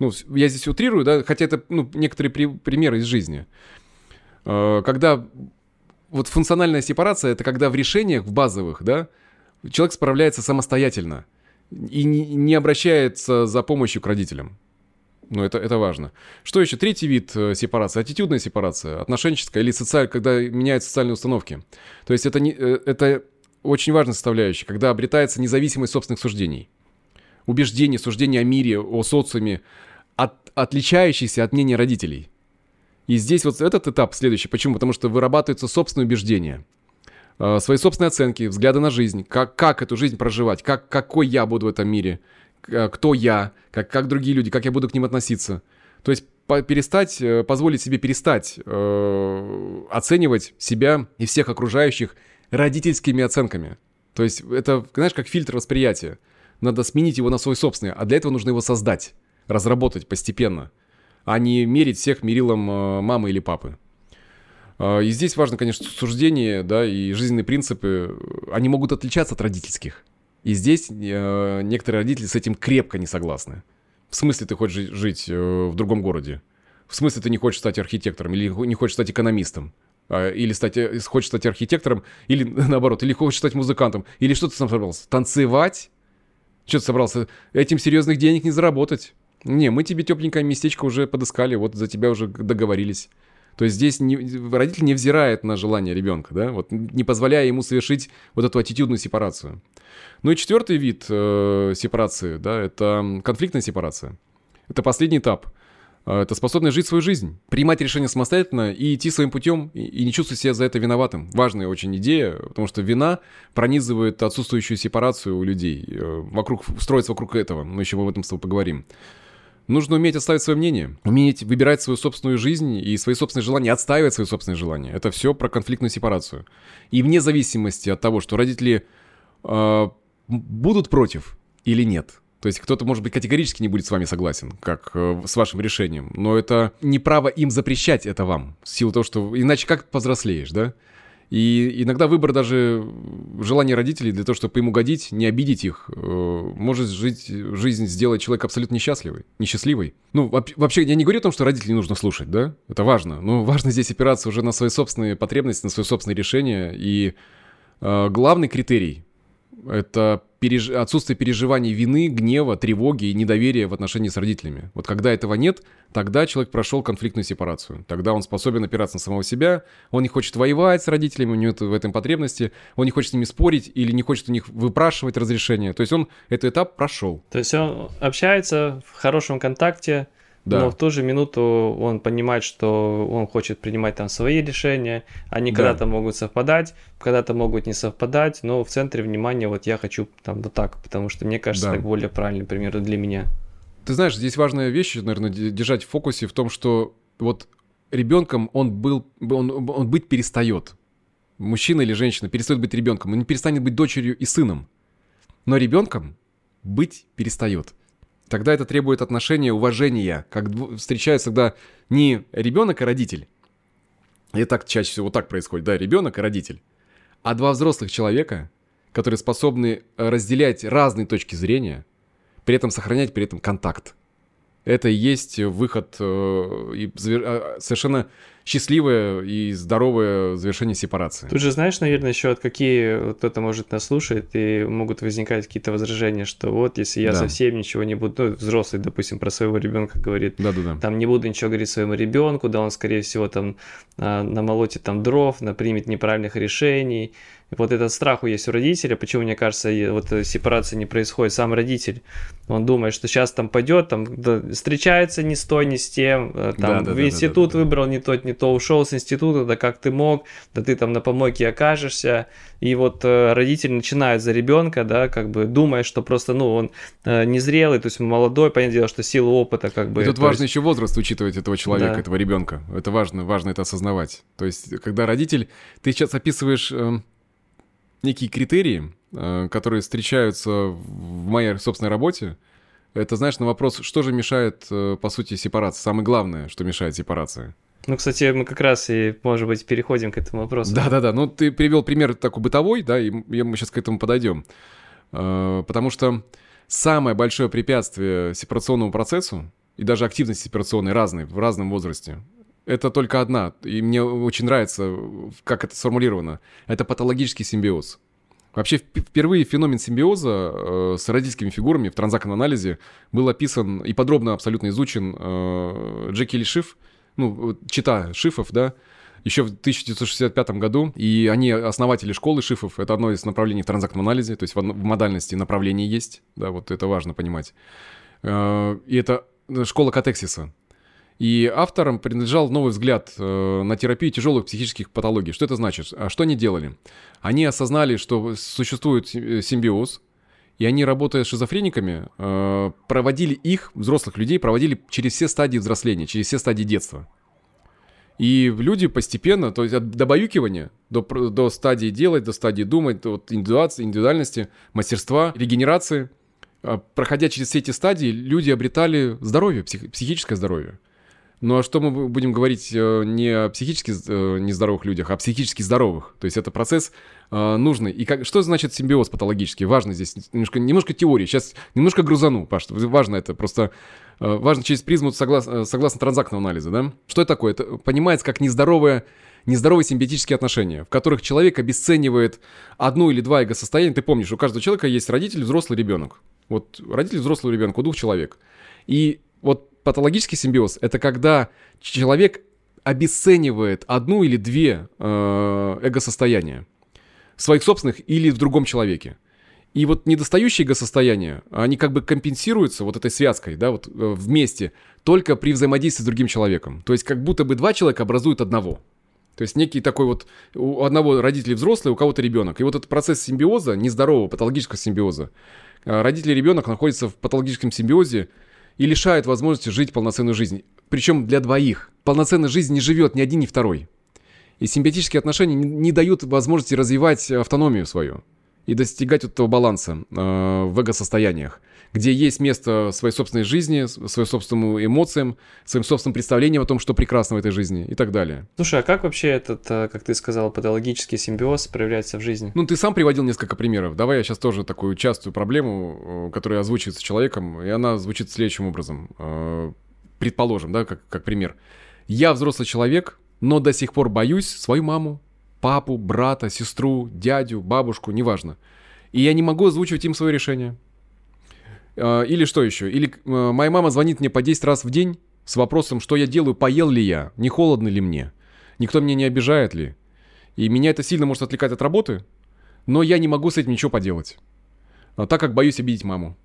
Ну, я здесь утрирую, да, хотя это, ну, некоторые при- примеры из жизни. Э, когда вот функциональная сепарация, это когда в решениях, в базовых, да, человек справляется самостоятельно и не, обращается за помощью к родителям. Ну, это, это важно. Что еще? Третий вид э, сепарации. Аттитюдная сепарация. Отношенческая или социаль, когда меняются социальные установки. То есть это, не, э, это очень важная составляющая, когда обретается независимость собственных суждений. Убеждений, суждений о мире, о социуме, от, отличающиеся от мнения родителей. И здесь вот этот этап следующий. Почему? Потому что вырабатываются собственные убеждения, э, свои собственные оценки, взгляды на жизнь, как, как эту жизнь проживать, как, какой я буду в этом мире – Э, кто я, как, как другие люди, как я буду к ним относиться. То есть перестать, э, позволить себе перестать э, оценивать себя и всех окружающих родительскими оценками. То есть это, знаешь, как фильтр восприятия. Надо сменить его на свой собственный, а для этого нужно его создать, разработать постепенно, а не мерить всех мерилом э, мамы или папы. И здесь важно, конечно, суждение, да, и жизненные принципы, они могут отличаться от родительских. И здесь э, некоторые родители с этим крепко не согласны. В смысле ты хочешь жить э, в другом городе? В смысле ты не хочешь стать архитектором или не хочешь стать экономистом? а, или стать, э, хочет стать архитектором, или наоборот, или хочет стать музыкантом, или что ты сам собрался? Танцевать? Что ты собрался? Этим серьезных денег не заработать. Не, мы тебе тепленькое местечко уже подыскали, вот за тебя уже договорились. То есть здесь не, родитель не взирает на желание ребенка, да, вот не позволяя ему совершить вот эту аттитюдную сепарацию. Ну и четвертый вид э, сепарации, да, это конфликтная сепарация. Это последний этап. Э, это способность жить свою жизнь, принимать решения самостоятельно и идти своим путем, и, и не чувствовать себя за это виноватым. Важная очень идея, потому что вина пронизывает отсутствующую сепарацию у людей. Э, вокруг, строится вокруг этого. Мы еще об этом с тобой поговорим. Нужно уметь оставить свое мнение, уметь выбирать свою собственную жизнь и свои собственные желания, отстаивать свои собственные желания. Это все про конфликтную сепарацию. И вне зависимости от того, что родители э, будут против или нет. То есть кто-то, может быть, категорически не будет с вами согласен, как э, с вашим решением. Но это не право им запрещать это вам. В силу того, что... Иначе как повзрослеешь, да? И иногда выбор даже желания родителей для того, чтобы им угодить, не обидеть их, э, может жить, жизнь сделать человека абсолютно несчастливой, несчастливой. Ну, вообще, я не говорю о том, что родителей нужно слушать, да? Это важно. Но важно здесь опираться уже на свои собственные потребности, на свои собственные решения. И э, главный критерий — это переж... отсутствие переживаний вины, гнева, тревоги и недоверия в отношении с родителями. Вот когда этого нет, тогда человек прошел конфликтную сепарацию. Тогда он способен опираться на самого себя, он не хочет воевать с родителями, у него в этом потребности, он не хочет с ними спорить или не хочет у них выпрашивать разрешение. То есть он этот этап прошел. То есть он общается в хорошем контакте, да. Но в ту же минуту он понимает, что он хочет принимать там свои решения. Они да. когда-то могут совпадать, когда-то могут не совпадать, но в центре внимания вот я хочу там вот так, потому что мне кажется, да. так более правильный пример для меня. Ты знаешь, здесь важная вещь, наверное, держать в фокусе в том, что вот ребенком он был, он, он быть перестает. Мужчина или женщина перестает быть ребенком, он не перестанет быть дочерью и сыном. Но ребенком быть перестает тогда это требует отношения, уважения, как встречаются тогда не ребенок и родитель, и так чаще всего так происходит, да, ребенок и родитель, а два взрослых человека, которые способны разделять разные точки зрения, при этом сохранять при этом контакт. Это и есть выход э, и а, совершенно счастливое и здоровое завершение сепарации. Тут же знаешь, наверное, еще от какие кто-то может нас слушать, и могут возникать какие-то возражения, что вот если я да. совсем ничего не буду, ну, взрослый, допустим, про своего ребенка говорит, да, да, да. там не буду ничего говорить своему ребенку, да, он, скорее всего, там а, намолотит там дров, примет неправильных решений, вот этот страх есть у родителя, почему, мне кажется, вот сепарация не происходит, сам родитель, он думает, что сейчас там пойдет, там да, встречается не с той, не с тем, э, там да, да, в институт да, да, да, выбрал не тот, не то, ушел с института, да как ты мог, да ты там на помойке окажешься, и вот э, родитель начинает за ребенка, да, как бы думая, что просто, ну, он э, незрелый, то есть молодой, понятное дело, что сила опыта, как бы. И тут важно есть... еще возраст учитывать этого человека, да. этого ребенка, это важно, важно это осознавать. То есть, когда родитель, ты сейчас описываешь э, некие критерии, э, которые встречаются в моей собственной работе, это, знаешь, на вопрос, что же мешает, э, по сути, сепарации? Самое главное, что мешает сепарации. Ну, кстати, мы как раз и, может быть, переходим к этому вопросу. Да-да-да, ну ты привел пример такой бытовой, да, и мы сейчас к этому подойдем. Э, потому что самое большое препятствие сепарационному процессу, и даже активность сепарационной разной, в разном возрасте, это только одна, и мне очень нравится, как это сформулировано. Это патологический симбиоз. Вообще, впервые феномен симбиоза э, с родительскими фигурами в транзактном анализе был описан и подробно абсолютно изучен э, Джеки Ли Шиф, ну, чита Шифов, да, еще в 1965 году, и они основатели школы Шифов, это одно из направлений в транзактном анализе, то есть в, модальности направления есть, да, вот это важно понимать. Э, и это школа Катексиса, и авторам принадлежал новый взгляд э, на терапию тяжелых психических патологий. Что это значит? А что они делали? Они осознали, что существует э, симбиоз, и они, работая с шизофрениками, э, проводили их, взрослых людей, проводили через все стадии взросления, через все стадии детства. И люди постепенно, то есть от добаюкивания до, до стадии делать, до стадии думать, до индивидуальности, мастерства, регенерации, проходя через все эти стадии, люди обретали здоровье, псих, психическое здоровье. Ну а что мы будем говорить э, не о психически э, нездоровых людях, а о психически здоровых? То есть это процесс э, нужный. И как, что значит симбиоз патологический? Важно здесь немножко, немножко теории. Сейчас немножко грузану, Паш. Важно это просто... Важно через призму согласно, согласно транзактного анализа, да? Что это такое? Это понимается как нездоровое нездоровые симбиотические отношения, в которых человек обесценивает одну или два эго-состояния. Ты помнишь, у каждого человека есть родитель, взрослый ребенок. Вот родитель, взрослый ребенок, у двух человек. И вот патологический симбиоз – это когда человек обесценивает одну или две э, эго-состояния своих собственных или в другом человеке. И вот недостающие эго-состояния, они как бы компенсируются вот этой связкой, да, вот э, вместе, только при взаимодействии с другим человеком. То есть как будто бы два человека образуют одного. То есть некий такой вот, у одного родителей взрослый, у кого-то ребенок. И вот этот процесс симбиоза, нездорового патологического симбиоза, э, родители и ребенок находятся в патологическом симбиозе, и лишает возможности жить полноценную жизнь. Причем для двоих. Полноценной жизни не живет ни один, ни второй. И симбиотические отношения не дают возможности развивать автономию свою и достигать вот этого баланса э, в эго-состояниях где есть место своей собственной жизни, своим собственным эмоциям, своим собственным представлением о том, что прекрасно в этой жизни и так далее. Слушай, а как вообще этот, э, как ты сказал, патологический симбиоз проявляется в жизни? Ну, ты сам приводил несколько примеров. Давай я сейчас тоже такую частую проблему, э, которая озвучивается человеком, и она звучит следующим образом. Э, предположим, да, как, как пример. Я взрослый человек, но до сих пор боюсь свою маму, папу, брата, сестру, дядю, бабушку, неважно. И я не могу озвучивать им свое решение. А, или что еще? Или э, моя мама звонит мне по 10 раз в день с вопросом, что я делаю, поел ли я, не холодно ли мне, никто меня не обижает ли. И меня это сильно может отвлекать от работы, но я не могу с этим ничего поделать, а, так как боюсь обидеть маму.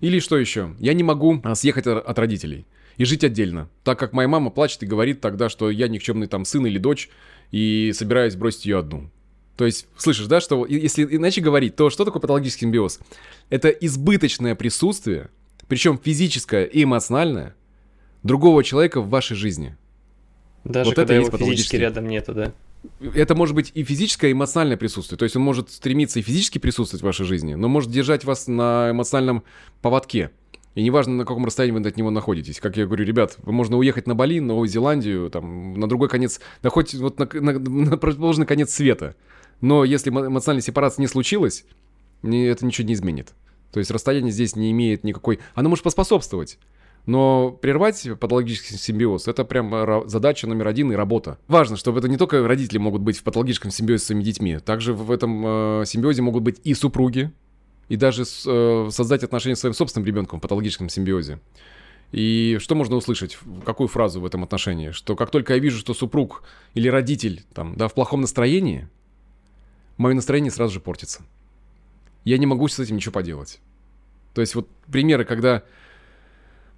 Или что еще? Я не могу а, съехать от родителей и жить отдельно, так как моя мама плачет и говорит тогда, что я никчемный там сын или дочь и собираюсь бросить ее одну. То есть, слышишь, да, что если иначе говорить, то что такое патологический симбиоз? Это избыточное присутствие, причем физическое и эмоциональное, другого человека в вашей жизни. Даже вот когда это его физически рядом нету, да? Это может быть и физическое, и эмоциональное присутствие. То есть он может стремиться и физически присутствовать в вашей жизни, но может держать вас на эмоциональном поводке. И неважно, на каком расстоянии вы от него находитесь. Как я говорю, ребят, вы можно уехать на Бали, Новую Зеландию, там, на другой конец, да хоть вот на, на, на противоположный конец света. Но если эмоциональная сепарация не случилась, это ничего не изменит. То есть расстояние здесь не имеет никакой... Оно может поспособствовать. Но прервать патологический симбиоз – это прям задача номер один и работа. Важно, чтобы это не только родители могут быть в патологическом симбиозе с своими детьми. Также в этом э, симбиозе могут быть и супруги, и даже э, создать отношения с своим собственным ребенком в патологическом симбиозе. И что можно услышать? Какую фразу в этом отношении? Что как только я вижу, что супруг или родитель там, да, в плохом настроении – мое настроение сразу же портится. Я не могу с этим ничего поделать. То есть вот примеры, когда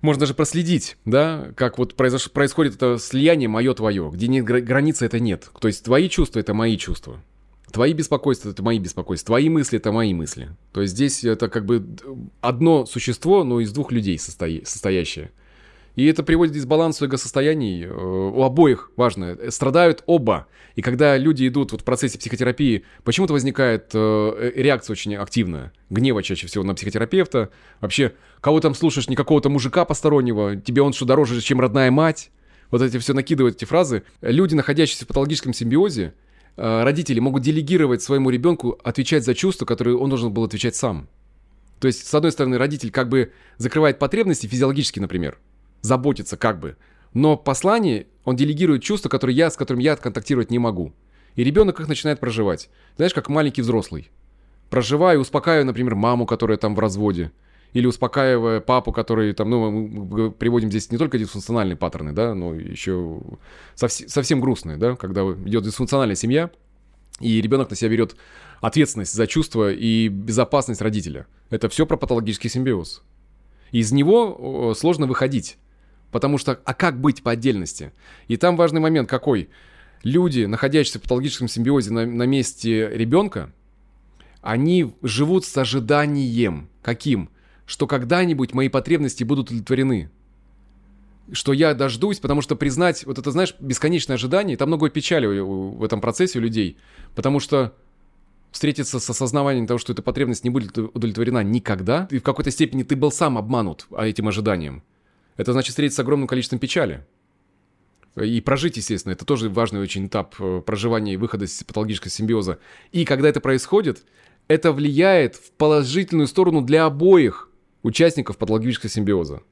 можно даже проследить, да, как вот произош... происходит это слияние мое-твое, где нет границы, это нет. То есть твои чувства — это мои чувства. Твои беспокойства — это мои беспокойства. Твои мысли — это мои мысли. То есть здесь это как бы одно существо, но из двух людей состоя... состоящее. И это приводит к дисбалансу эго-состояний. Э, у обоих важно. Э, страдают оба. И когда люди идут вот в процессе психотерапии, почему-то возникает э, реакция очень активная. Гнева чаще всего на психотерапевта. Вообще, кого там слушаешь, не какого-то мужика постороннего, тебе он что дороже, чем родная мать. Вот эти все накидывают эти фразы. Люди, находящиеся в патологическом симбиозе, родители могут делегировать своему ребенку отвечать за чувства, которые он должен был отвечать сам. То есть, с одной стороны, родитель как бы закрывает потребности физиологически, например, заботится как бы. Но послание он делегирует чувства, которые я, с которыми я контактировать не могу. И ребенок их начинает проживать. Знаешь, как маленький взрослый. Проживаю, успокаиваю, например, маму, которая там в разводе. Или успокаивая папу, который там, ну, мы приводим здесь не только дисфункциональные паттерны, да, но еще совсем, совсем грустные, да, когда идет дисфункциональная семья, и ребенок на себя берет ответственность за чувства и безопасность родителя. Это все про патологический симбиоз. Из него сложно выходить. Потому что, а как быть по отдельности? И там важный момент какой? Люди, находящиеся в патологическом симбиозе на, на месте ребенка, они живут с ожиданием. Каким? Что когда-нибудь мои потребности будут удовлетворены. Что я дождусь, потому что признать, вот это, знаешь, бесконечное ожидание, там много печали в этом процессе у людей. Потому что встретиться с осознаванием того, что эта потребность не будет удовлетворена никогда, и в какой-то степени ты был сам обманут этим ожиданием. Это значит встретиться с огромным количеством печали. и прожить, естественно, это тоже важный очень этап э, проживания и выхода из патологического симбиоза. И когда это происходит, это влияет в положительную сторону для обоих участников патологического симбиоза.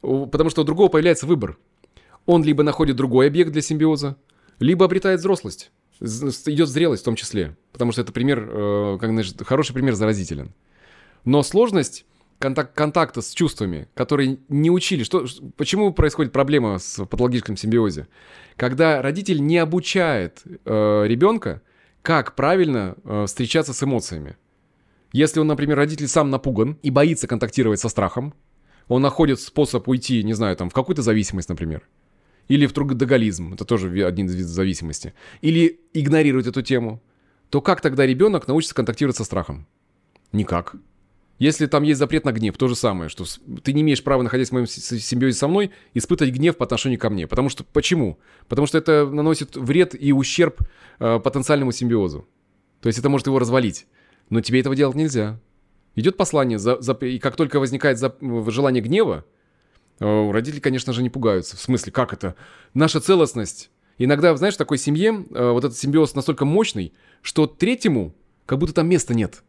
Потому что у другого появляется выбор. Он либо находит другой объект для симбиоза, либо обретает взрослость. Идет зрелость в том числе. Потому что это пример, э, как знаешь, хороший пример заразителен. Но сложность контакт, контакта с чувствами, которые не учили. Что, почему происходит проблема с патологическим симбиозе? Когда родитель не обучает э, ребенка, как правильно э, встречаться с эмоциями. Если он, например, родитель сам напуган и боится контактировать со страхом, он находит способ уйти, не знаю, там, в какую-то зависимость, например. Или в трудоголизм, это тоже один из видов зависимости. Или игнорировать эту тему. То как тогда ребенок научится контактировать со страхом? Никак. Если там есть запрет на гнев, то же самое, что ты не имеешь права, находясь в моем симбиозе со мной, испытывать гнев по отношению ко мне. Потому что почему? Потому что это наносит вред и ущерб э, потенциальному симбиозу. То есть это может его развалить. Но тебе этого делать нельзя. Идет послание, за, за, и как только возникает за, желание гнева, э, родители, конечно же, не пугаются. В смысле, как это? Наша целостность. Иногда, знаешь, в такой семье э, вот этот симбиоз настолько мощный, что третьему как будто там места нет.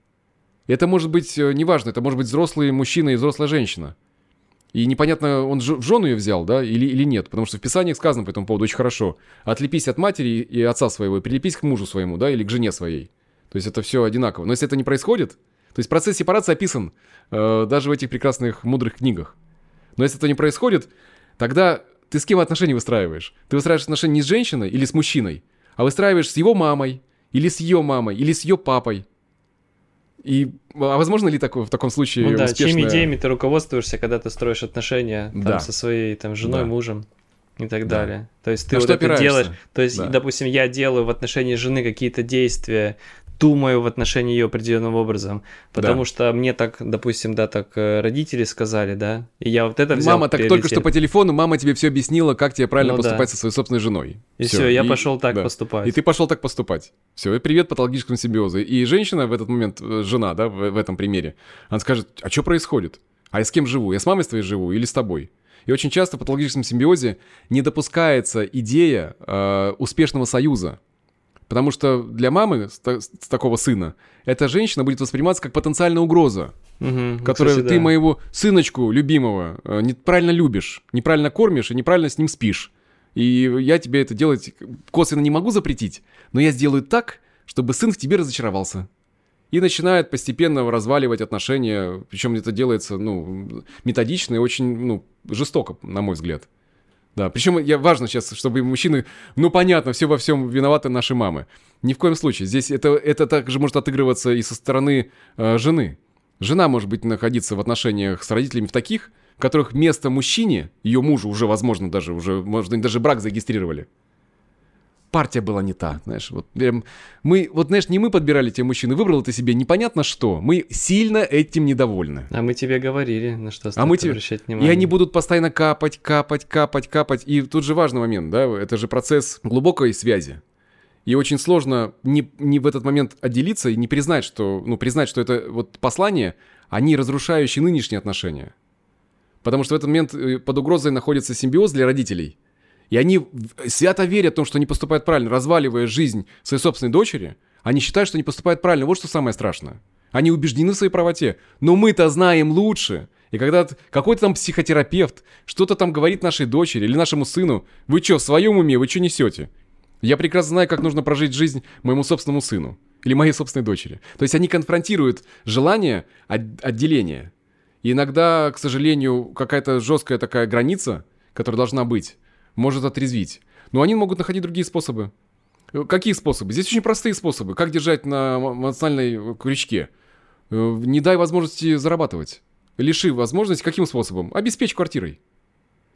Это может быть, э, неважно, это может быть взрослый мужчина и взрослая женщина. И непонятно, он в жену ее взял, да, или, или нет. Потому что в Писании сказано по этому поводу очень хорошо. Отлепись от матери и отца своего, и прилепись к мужу своему, да, или к жене своей. То есть это все одинаково. Но если это не происходит, то есть процесс сепарации описан э, даже в этих прекрасных мудрых книгах. Но если это не происходит, тогда ты с кем отношения выстраиваешь? Ты выстраиваешь отношения не с женщиной или с мужчиной, а выстраиваешь с его мамой, или с ее мамой, или с ее папой. И а возможно ли такое в таком случае ну, да, успешное... чьими идеями ты руководствуешься, когда ты строишь отношения там, да. со своей там, женой, да. мужем и так да. далее. То есть ты На вот это делаешь. То есть, да. допустим, я делаю в отношении жены какие-то действия, думаю в отношении ее определенным образом, потому да. что мне так, допустим, да, так э, родители сказали, да, и я вот это взял. Мама так только что по телефону, мама тебе все объяснила, как тебе правильно ну, поступать да. со своей собственной женой. И все, я и, пошел так да. поступать. И ты пошел так поступать. Все, и привет патологическому симбиозу. И женщина в этот момент, э, жена, да, в, в этом примере, она скажет, а что происходит? А я с кем живу? Я с мамой с твоей живу или с тобой? И очень часто в патологическом симбиозе не допускается идея э, успешного союза. Потому что для мамы с, с такого сына эта женщина будет восприниматься как потенциальная угроза, угу, которая кстати, ты да. моего сыночку любимого э, неправильно любишь, неправильно кормишь и неправильно с ним спишь. И я тебе это делать косвенно не могу запретить, но я сделаю так, чтобы сын в тебе разочаровался. И начинает постепенно разваливать отношения, причем это делается, ну, методично и очень, ну, жестоко, на мой взгляд. Да, причем я важно сейчас, чтобы мужчины, ну понятно, все во всем виноваты наши мамы. Ни в коем случае. Здесь это, это также может отыгрываться и со стороны э, жены. Жена может быть находиться в отношениях с родителями в таких, в которых место мужчине, ее мужу уже, возможно, даже уже, может, даже брак зарегистрировали партия была не та, знаешь, вот прям, мы, вот, знаешь, не мы подбирали те мужчины, выбрал ты себе непонятно что, мы сильно этим недовольны. А мы тебе говорили, на что а мы тебе... обращать внимание. И они будут постоянно капать, капать, капать, капать, и тут же важный момент, да, это же процесс глубокой связи. И очень сложно не, не в этот момент отделиться и не признать, что, ну, признать, что это вот послание, они разрушающие нынешние отношения. Потому что в этот момент э, под угрозой находится симбиоз для родителей – и они свято верят в том, что они поступают правильно, разваливая жизнь своей собственной дочери, они считают, что они поступают правильно. Вот что самое страшное. Они убеждены в своей правоте. Но мы-то знаем лучше. И когда какой-то там психотерапевт что-то там говорит нашей дочери или нашему сыну, вы что, в своем уме, вы что несете? Я прекрасно знаю, как нужно прожить жизнь моему собственному сыну или моей собственной дочери. То есть они конфронтируют желание отделения. И иногда, к сожалению, какая-то жесткая такая граница, которая должна быть, может отрезвить. Но они могут находить другие способы. Какие способы? Здесь очень простые способы. Как держать на эмоциональной крючке? Э, не дай возможности зарабатывать. Лиши возможности каким способом? Обеспечь квартирой.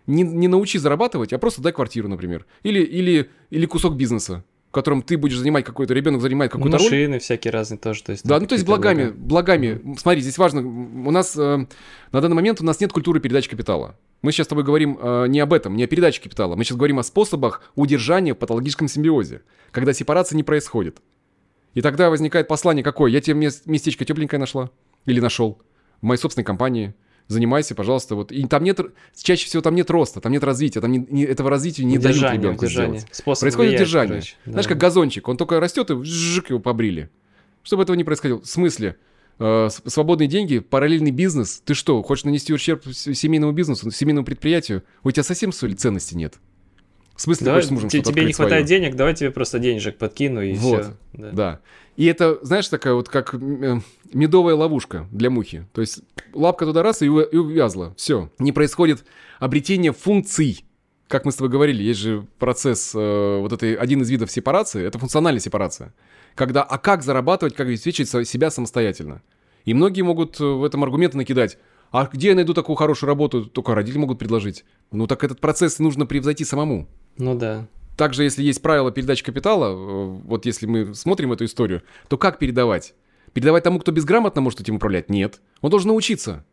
Не, не научи зарабатывать, а просто дай квартиру, например. Или, или, или кусок бизнеса котором ты будешь занимать какой-то, ребенок занимает какую-то Машины роль. Машины всякие разные тоже. То есть, да, ну то есть благами, блага. благами. Mm-hmm. Смотри, здесь важно, у нас э, на данный момент у нас нет культуры передачи капитала. Мы сейчас с тобой говорим э, не об этом, не о передаче капитала. Мы сейчас говорим о способах удержания в патологическом симбиозе, когда сепарация не происходит. И тогда возникает послание какое? Я тебе местечко тепленькое нашла или нашел в моей собственной компании. Занимайся, пожалуйста, вот. И там нет, чаще всего там нет роста, там нет развития, там не, не, этого развития не дают ребенку сделать. Способ Происходит влиять, удержание. Короче, да. Знаешь, как газончик, он только растет и жжик его побрили. Чтобы этого не происходило. В смысле? Э, свободные деньги, параллельный бизнес. Ты что, хочешь нанести ущерб семейному бизнесу, семейному предприятию? У тебя совсем, что ли, ценности нет? В смысле, давай, ты хочешь с Тебе не хватает свое? денег, давай тебе просто денежек подкину и вот, все. Да. да. И это, знаешь, такая вот как э, медовая ловушка для мухи. То есть лапка туда раз и, и увязла. Все. Не происходит обретение функций. Как мы с тобой говорили, есть же процесс, э, вот этой, один из видов сепарации, это функциональная сепарация. Когда, а как зарабатывать, как обеспечить себя самостоятельно. И многие могут э, в этом аргументы накидать. А где я найду такую хорошую работу? Только родители могут предложить. Ну так этот процесс нужно превзойти самому. Ну да. Также, если есть правила передачи капитала, э, вот если мы смотрим эту историю, то как передавать? Передавать тому, кто безграмотно может этим управлять? Нет. Он должен научиться.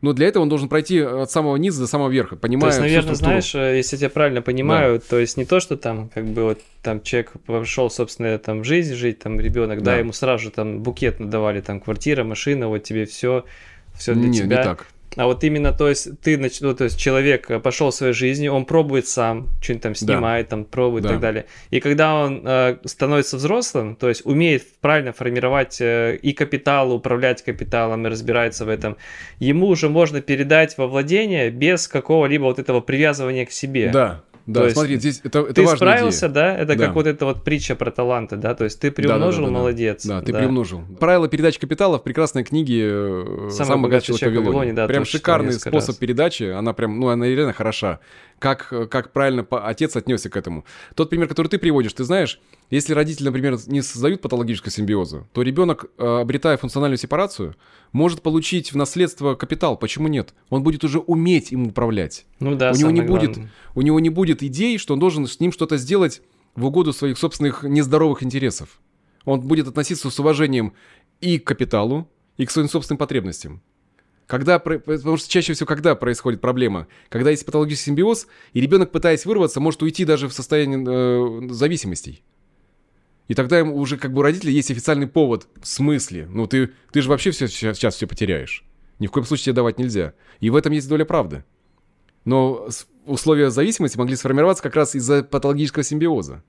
Но для этого он должен пройти от самого низа до самого верха, понимая То есть, наверное, знаешь, э, если я тебя правильно понимаю, да. то есть не то, что там, как бы вот там человек пошел, собственно, там жизнь жить, там ребенок, да. да, ему сразу же там букет надавали, там квартира, машина, вот тебе все, все для не, тебя. Не так. А вот именно, то есть, ты, ну, то есть, человек э, пошел своей жизнью, он пробует сам, что-нибудь там снимает, да. там пробует да. и так далее. И когда он э, становится взрослым, то есть, умеет правильно формировать э, и капитал, управлять капиталом и разбирается в этом, ему уже можно передать во владение без какого-либо вот этого привязывания к себе. Да, да, то смотри, здесь это, это Ты справился, идея. да? Это да. как вот эта вот притча про таланты, да? То есть ты приумножил, да, да, да, молодец. Да, ты да. приумножил. Правила передачи капитала в прекрасной книге э, «Самый, Самый богатый человек в Вавилоне». Вавилоне да, прям шикарный способ раз. передачи, она прям, ну, она реально хороша как, как правильно отец отнесся к этому. Тот пример, который ты приводишь, ты знаешь, если родители, например, не создают патологическую симбиозу, то ребенок, э, обретая функциональную сепарацию, может получить в наследство капитал. Почему нет? Он будет уже уметь им управлять. Ну да, у него не будет, у него не будет идей, что он должен с ним что-то сделать в угоду своих собственных нездоровых интересов. Он будет относиться с уважением и к капиталу, и к своим собственным потребностям. Когда, потому что чаще всего когда происходит проблема? Когда есть патологический симбиоз, и ребенок, пытаясь вырваться, может уйти даже в состояние э, зависимостей. И тогда ему уже как бы у родителей есть официальный повод. В смысле? Ну ты, ты же вообще все, сейчас, сейчас все потеряешь. Ни в коем случае тебе давать нельзя. И в этом есть доля правды. Но условия зависимости могли сформироваться как раз из-за патологического симбиоза.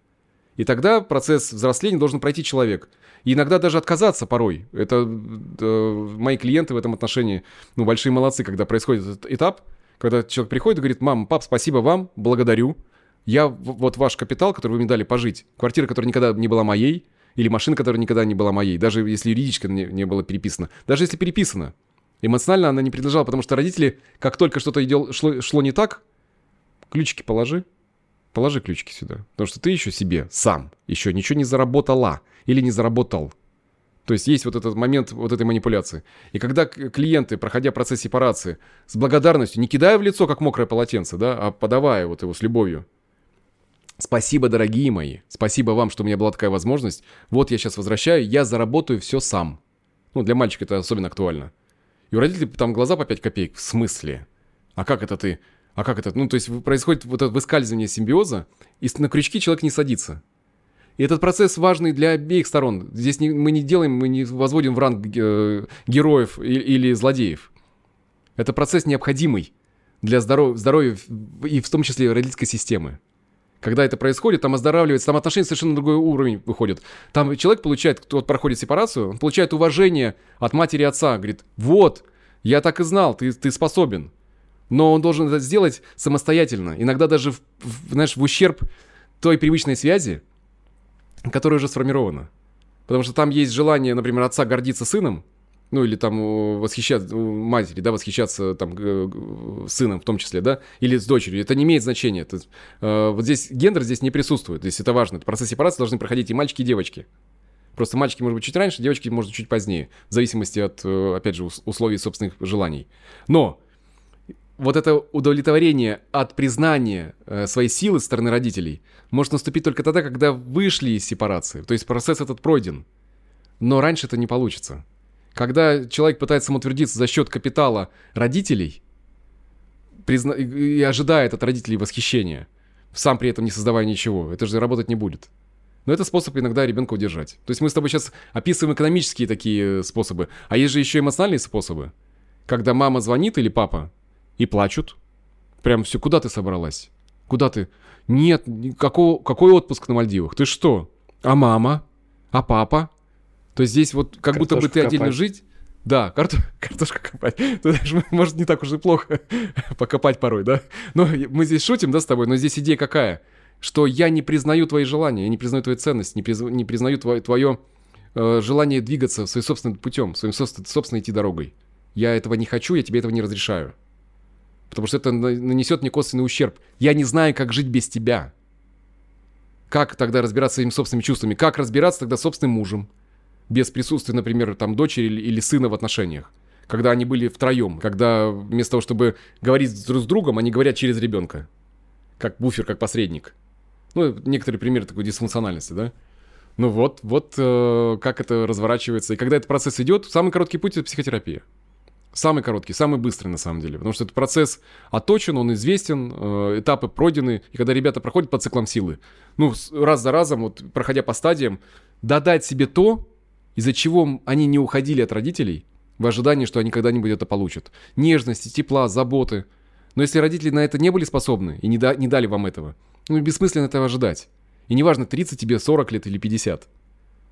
И тогда процесс взросления должен пройти человек. И иногда даже отказаться порой. Это э, мои клиенты в этом отношении, ну, большие молодцы, когда происходит этот этап, когда человек приходит и говорит, мам, пап, спасибо вам, благодарю. Я вот ваш капитал, который вы мне дали пожить, квартира, которая никогда не была моей, или машина, которая никогда не была моей, даже если юридически не, не было переписано, даже если переписано, эмоционально она не принадлежала, потому что родители, как только что-то шло, шло не так, ключики положи, Положи ключики сюда. Потому что ты еще себе сам еще ничего не заработала или не заработал. То есть есть вот этот момент вот этой манипуляции. И когда клиенты, проходя процесс сепарации, с благодарностью, не кидая в лицо, как мокрое полотенце, да, а подавая вот его с любовью. Спасибо, дорогие мои. Спасибо вам, что у меня была такая возможность. Вот я сейчас возвращаю, я заработаю все сам. Ну, для мальчика это особенно актуально. И у родителей там глаза по 5 копеек. В смысле? А как это ты? А как это? Ну, то есть происходит вот это выскальзывание симбиоза, и на крючки человек не садится. И этот процесс важный для обеих сторон. Здесь не, мы не делаем, мы не возводим в ранг э, героев и, или злодеев. Это процесс необходимый для здоров, здоровья и в том числе родительской системы. Когда это происходит, там оздоравливается, там отношения совершенно на другой уровень выходят. Там человек получает, кто проходит сепарацию, он получает уважение от матери и отца. Говорит, вот, я так и знал, ты, ты способен но он должен это сделать самостоятельно, иногда даже, в, в, знаешь, в ущерб той привычной связи, которая уже сформирована. Потому что там есть желание, например, отца гордиться сыном, ну или там восхищаться, матери, да, восхищаться там сыном в том числе, да, или с дочерью, это не имеет значения. Это, э, вот здесь гендер здесь не присутствует, здесь это важно. Процесс сепарации должны проходить и мальчики, и девочки. Просто мальчики, может быть, чуть раньше, девочки, может, чуть позднее, в зависимости от, э, опять же, условий собственных желаний. Но вот это удовлетворение от признания э, своей силы со стороны родителей может наступить только тогда, когда вышли из сепарации. То есть процесс этот пройден. Но раньше это не получится. Когда человек пытается самоутвердиться за счет капитала родителей призна... и ожидает от родителей восхищения, сам при этом не создавая ничего, это же работать не будет. Но это способ иногда ребенка удержать. То есть мы с тобой сейчас описываем экономические такие способы, а есть же еще эмоциональные способы когда мама звонит или папа и плачут. Прям все, куда ты собралась? Куда ты? Нет, какого, какой отпуск на Мальдивах? Ты что? А мама? А папа? То есть здесь вот как Картошку будто бы ты копать. отдельно жить. Да, карто... картошку копать. Ты знаешь, может, не так уж и плохо покопать порой, да? Но мы здесь шутим, да, с тобой, но здесь идея какая? Что я не признаю твои желания, я не признаю твою ценность, не, приз... не признаю твое, твое э, желание двигаться своим собственным путем, своим собственным, собственной идти дорогой. Я этого не хочу, я тебе этого не разрешаю. Потому что это нанесет мне косвенный ущерб. Я не знаю, как жить без тебя. Как тогда разбираться своими собственными чувствами? Как разбираться тогда с собственным мужем? Без присутствия, например, там дочери или сына в отношениях. Когда они были втроем. Когда вместо того, чтобы говорить друг с другом, они говорят через ребенка. Как буфер, как посредник. Ну, некоторые примеры такой дисфункциональности, да? Ну вот, вот э, как это разворачивается. И когда этот процесс идет, самый короткий путь — это психотерапия. Самый короткий, самый быстрый на самом деле. Потому что этот процесс оточен, он известен, э, этапы пройдены. И когда ребята проходят по циклам силы, ну, раз за разом, вот проходя по стадиям, додать себе то, из-за чего они не уходили от родителей, в ожидании, что они когда-нибудь это получат. Нежности, тепла, заботы. Но если родители на это не были способны и не, да, не дали вам этого, ну, бессмысленно этого ожидать. И неважно, 30 тебе, 40 лет или 50.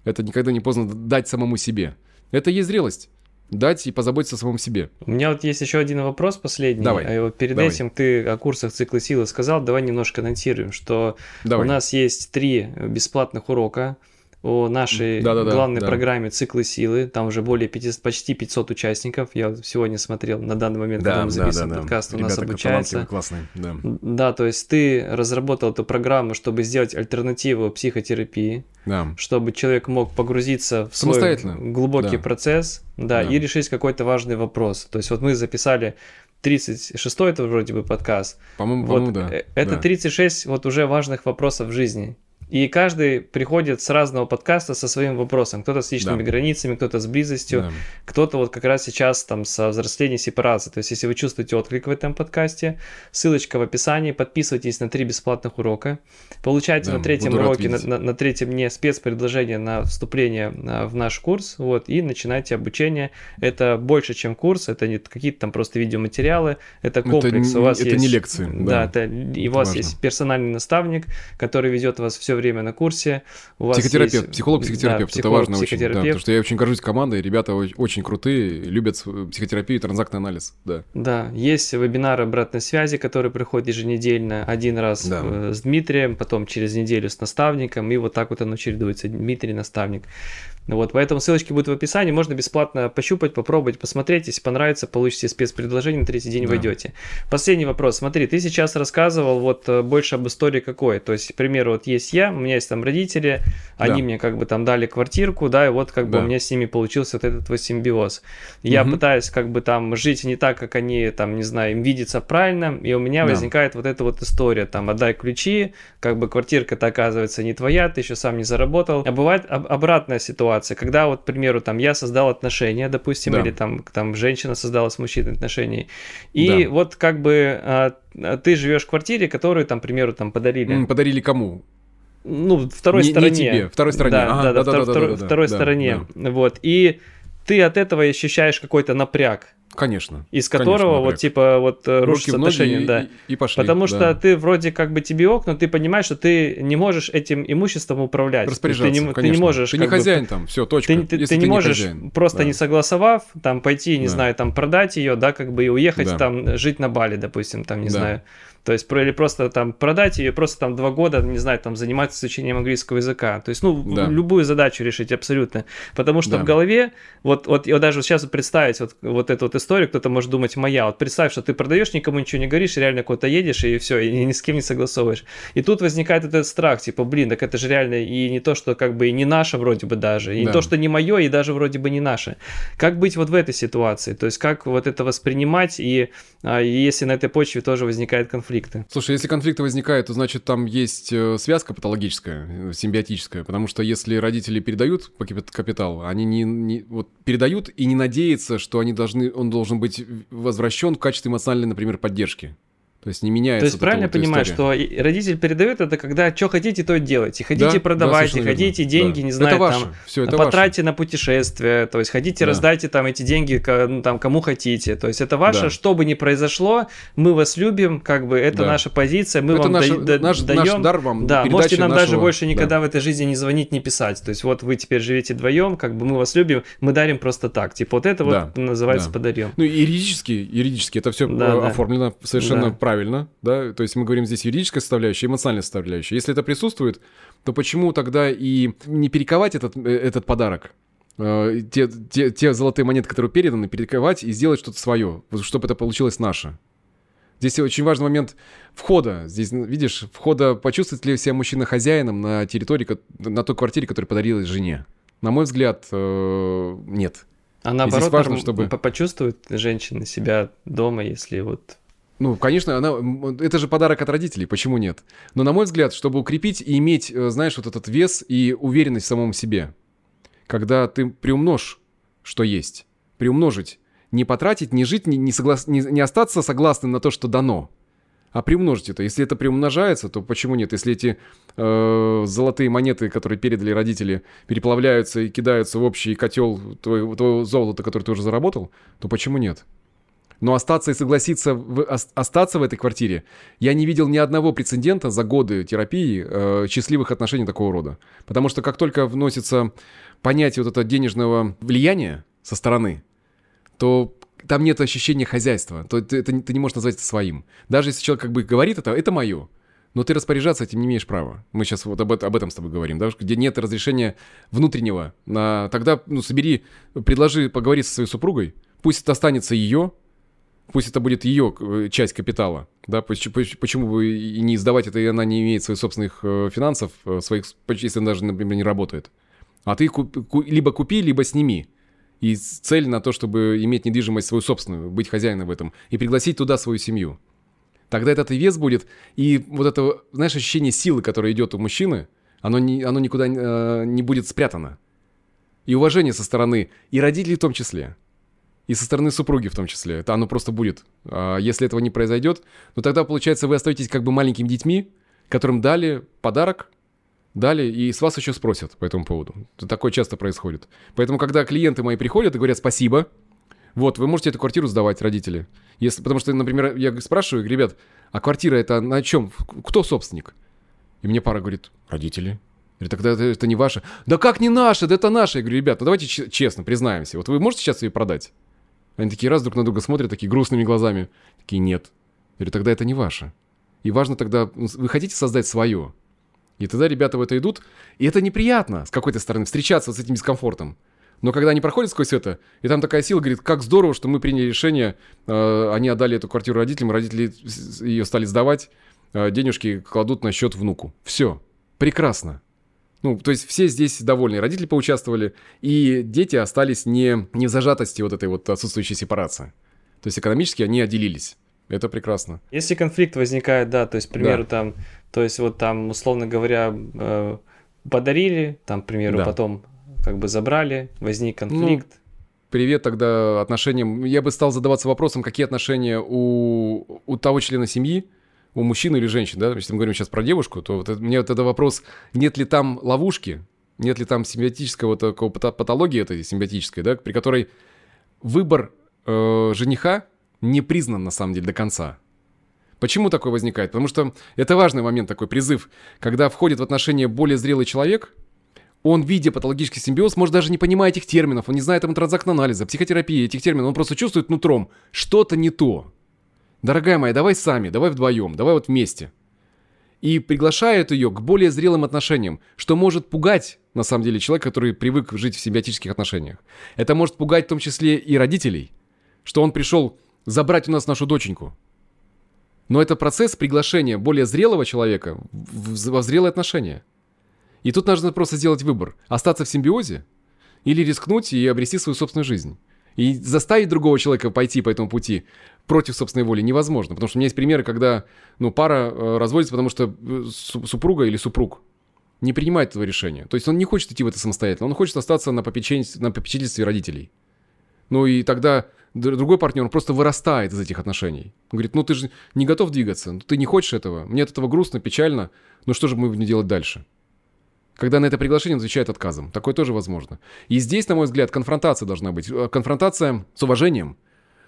Это никогда не поздно дать самому себе. Это есть зрелость дать и позаботиться о самом себе. У меня вот есть еще один вопрос последний. Давай. А вот перед давай. этим ты о курсах цикла силы сказал. Давай немножко анонсируем, что давай. у нас есть три бесплатных урока о нашей да, да, главной да, программе «Циклы силы». Там уже более 500, почти 500 участников. Я сегодня смотрел на данный момент, да, когда мы записываем да, да, подкаст, да. у нас обучается. классные, да. Да, то есть ты разработал эту программу, чтобы сделать альтернативу психотерапии, да. чтобы человек мог погрузиться в свой глубокий да. процесс, да, да, и решить какой-то важный вопрос. То есть вот мы записали 36 это вроде бы подкаст. По-моему, вот, по да. Э, это да. 36 вот уже важных вопросов в жизни. И каждый приходит с разного подкаста со своим вопросом. Кто-то с личными да. границами, кто-то с близостью, да. кто-то вот как раз сейчас там со взрослением сепарации. То есть, если вы чувствуете отклик в этом подкасте, ссылочка в описании, подписывайтесь на три бесплатных урока. Получайте да, на третьем уроке, на, на, на третьем дне спецпредложение на вступление в наш курс, вот, и начинайте обучение. Это больше, чем курс, это не какие-то там просто видеоматериалы, это комплекс. Это, у вас это есть, не лекции. Да, да это, и у вас важно. есть персональный наставник, который ведет вас все время на курсе. У вас психотерапевт, есть... психолог-психотерапевт, да, это важно очень. Да, потому что я очень горжусь командой, ребята очень крутые, любят психотерапию и транзактный анализ. Да. да, есть вебинары обратной связи, которые приходят еженедельно, один раз да. Э, с Дмитрием, потом через неделю с наставником, и вот так вот оно чередуется, Дмитрий наставник. Вот, поэтому ссылочки будут в описании, можно бесплатно пощупать, попробовать, посмотреть, если понравится, получите спецпредложение, на третий день да. войдете. Последний вопрос, смотри, ты сейчас рассказывал вот э, больше об истории какой, то есть, к примеру, вот есть я, у меня есть там родители, они да. мне как бы там дали квартирку, да, и вот как да. бы у меня с ними получился вот этот вот симбиоз. Я угу. пытаюсь как бы там жить не так, как они там, не знаю, им видится правильно, и у меня да. возникает вот эта вот история, там, отдай ключи, как бы квартирка-то оказывается не твоя, ты еще сам не заработал. А бывает об- обратная ситуация, ситуация, когда вот, к примеру, там я создал отношения, допустим, да. или там, там женщина создала с мужчиной отношения, и да. вот как бы а, ты живешь в квартире, которую там, к примеру, там подарили. Подарили кому? Ну, второй не, стороне. Не тебе, второй стороне. Да, ага, да, да, да, втор, да, втор, да, да, второй да, стороне. Да. Вот. И ты от этого ощущаешь какой-то напряг. Конечно. Из которого конечно, вот типа вот э, рушится отношения, и, да. И, и пошли. Потому да. что ты вроде как бы тебе окна, ты понимаешь, что ты не можешь этим имуществом управлять. Распоряжаться, ты не, конечно. ты не можешь. Ты не хозяин бы, там, все, точка. Ты, ты, ты не, не можешь хозяин. просто да. не согласовав, там пойти, не да. знаю, там продать ее, да, как бы и уехать да. там жить на Бали, допустим, там не да. знаю. То есть, или просто там продать ее, просто там два года, не знаю, там заниматься изучением английского языка. То есть, ну, да. любую задачу решить абсолютно. Потому что да. в голове, вот, вот я даже сейчас представить вот, вот эту вот историю, кто-то может думать моя. Вот представь, что ты продаешь, никому ничего не говоришь, реально куда-то едешь, и все, и ни с кем не согласовываешь. И тут возникает этот страх, типа, блин, так это же реально и не то, что как бы и не наше вроде бы даже, и да. то, что не мое, и даже вроде бы не наше. Как быть вот в этой ситуации? То есть, как вот это воспринимать, и, а, и если на этой почве тоже возникают конфликты? Слушай, если конфликты возникают, то значит там есть э, связка патологическая, э, симбиотическая, потому что если родители передают капитал, они не, не вот передают и не надеются, что они должны, он должен быть возвращен в качестве эмоциональной, например, поддержки. То есть не меняется. То есть правильно вот понимаю, что родитель передает это, когда что хотите, то делайте. Хотите, да, продавайте, да, хотите, верно. деньги, да. не знаю, это ваше. там, Все, это потратьте ваше. на путешествие, то есть хотите, да. раздайте там эти деньги ну, там, кому хотите. То есть это ваше, да. что бы ни произошло, мы вас любим, как бы это да. наша позиция, мы это вам наш, да, наш, даем. Наш дар вам да, можете нам нашего... даже больше никогда да. в этой жизни не звонить, не писать. То есть вот вы теперь живете вдвоем, как бы мы вас любим, мы дарим просто так. Типа вот это да. вот называется да. подарим. Ну юридически, юридически это все да, оформлено да. совершенно да. Правильно, да, то есть мы говорим здесь юридическая составляющая, эмоциональная составляющая. Если это присутствует, то почему тогда и не перековать этот, э, этот подарок? Э, те, те, те золотые монеты, которые переданы, перековать и сделать что-то свое, чтобы это получилось наше. Здесь очень важный момент входа. Здесь, видишь, входа, почувствует ли себя мужчина хозяином на территории, на той квартире, которая подарилась жене. На мой взгляд, э, нет. А наоборот, важно, чтобы... почувствует женщина себя дома, если вот ну, конечно, она, это же подарок от родителей, почему нет? Но, на мой взгляд, чтобы укрепить и иметь, э, знаешь, вот этот вес и уверенность в самом себе, когда ты приумножь, что есть, приумножить, не потратить, не жить, не, не, соглас, не, не остаться согласным на то, что дано, а приумножить это. Если это приумножается, то почему нет? Если эти э, золотые монеты, которые передали родители, переплавляются и кидаются в общий котел твоего, твоего золота, который ты уже заработал, то почему нет? Но остаться и согласиться в, остаться в этой квартире, я не видел ни одного прецедента за годы терапии э, счастливых отношений такого рода. Потому что как только вносится понятие вот этого денежного влияния со стороны, то там нет ощущения хозяйства, то ты, ты, ты не можешь назвать это своим. Даже если человек как бы говорит это, это мое, но ты распоряжаться этим не имеешь права. Мы сейчас вот об, об этом с тобой говорим, да, где нет разрешения внутреннего. На, тогда, ну, собери, предложи поговорить со своей супругой, пусть это останется ее, пусть это будет ее э, часть капитала, да, почему бы и не издавать это, и она не имеет своих собственных э, финансов, э, своих, если она даже, например, не работает. А ты либо купи, либо сними. И цель на то, чтобы иметь недвижимость свою собственную, быть хозяином в этом, и пригласить туда свою семью. Тогда этот вес будет, и вот это, знаешь, ощущение силы, которое идет у мужчины, оно, не, оно никуда не будет спрятано. И уважение со стороны, и родителей в том числе. И со стороны супруги в том числе. Это оно просто будет. А если этого не произойдет, ну тогда, получается, вы остаетесь как бы маленькими детьми, которым дали подарок, дали, и с вас еще спросят по этому поводу. Такое часто происходит. Поэтому, когда клиенты мои приходят и говорят «спасибо», вот, вы можете эту квартиру сдавать, родители. Если, потому что, например, я спрашиваю, ребят, а квартира это на чем? Кто собственник? И мне пара говорит, родители. Или тогда это, это не ваше. Да как не наше? Да это наше. Я говорю, ребят, ну давайте честно признаемся. Вот вы можете сейчас ее продать? Они такие раз друг на друга смотрят, такие грустными глазами. Такие, нет. Я говорю, тогда это не ваше. И важно тогда, ну, вы хотите создать свое. И тогда ребята в это идут, и это неприятно, с какой-то стороны, встречаться с этим дискомфортом. Но когда они проходят сквозь это, и там такая сила говорит, как здорово, что мы приняли решение, э, они отдали эту квартиру родителям, родители ее стали сдавать, э, денежки кладут на счет внуку. Все, прекрасно. Ну, то есть все здесь довольны, родители поучаствовали, и дети остались не, не в зажатости вот этой вот отсутствующей сепарации. То есть экономически они отделились. Это прекрасно. Если конфликт возникает, да, то есть, к примеру, да. там, то есть вот там, условно говоря, э, подарили, там, к примеру, да. потом как бы забрали, возник ну, конфликт. Ну, привет тогда отношениям. Я бы стал задаваться вопросом, какие отношения у, у того члена семьи, у мужчины или женщины, да, если мы говорим сейчас про девушку, то вот это, мне вот это вопрос, нет ли там ловушки, нет ли там симбиотического такого патологии этой симбиотической, да, при которой выбор э, жениха не признан на самом деле до конца. Почему такое возникает? Потому что это важный момент, такой призыв, когда входит в отношения более зрелый человек, он, видя патологический симбиоз, может даже не понимать этих терминов, он не знает там транзактного анализа, психотерапии, этих терминов, он просто чувствует нутром, что-то не то. Дорогая моя, давай сами, давай вдвоем, давай вот вместе. И приглашают ее к более зрелым отношениям, что может пугать, на самом деле, человека, который привык жить в симбиотических отношениях. Это может пугать в том числе и родителей, что он пришел забрать у нас нашу доченьку. Но это процесс приглашения более зрелого человека во зрелые отношения. И тут нужно просто сделать выбор. Остаться в симбиозе или рискнуть и обрести свою собственную жизнь. И заставить другого человека пойти по этому пути против собственной воли невозможно. Потому что у меня есть примеры, когда ну, пара э, разводится, потому что э, супруга или супруг не принимает этого решения. То есть он не хочет идти в это самостоятельно, он хочет остаться на, попечении, на попечительстве родителей. Ну и тогда другой партнер просто вырастает из этих отношений. Он говорит, ну ты же не готов двигаться, ну, ты не хочешь этого, мне от этого грустно, печально, ну что же мы будем делать дальше? Когда на это приглашение отвечает отказом. Такое тоже возможно. И здесь, на мой взгляд, конфронтация должна быть. Э, конфронтация с уважением,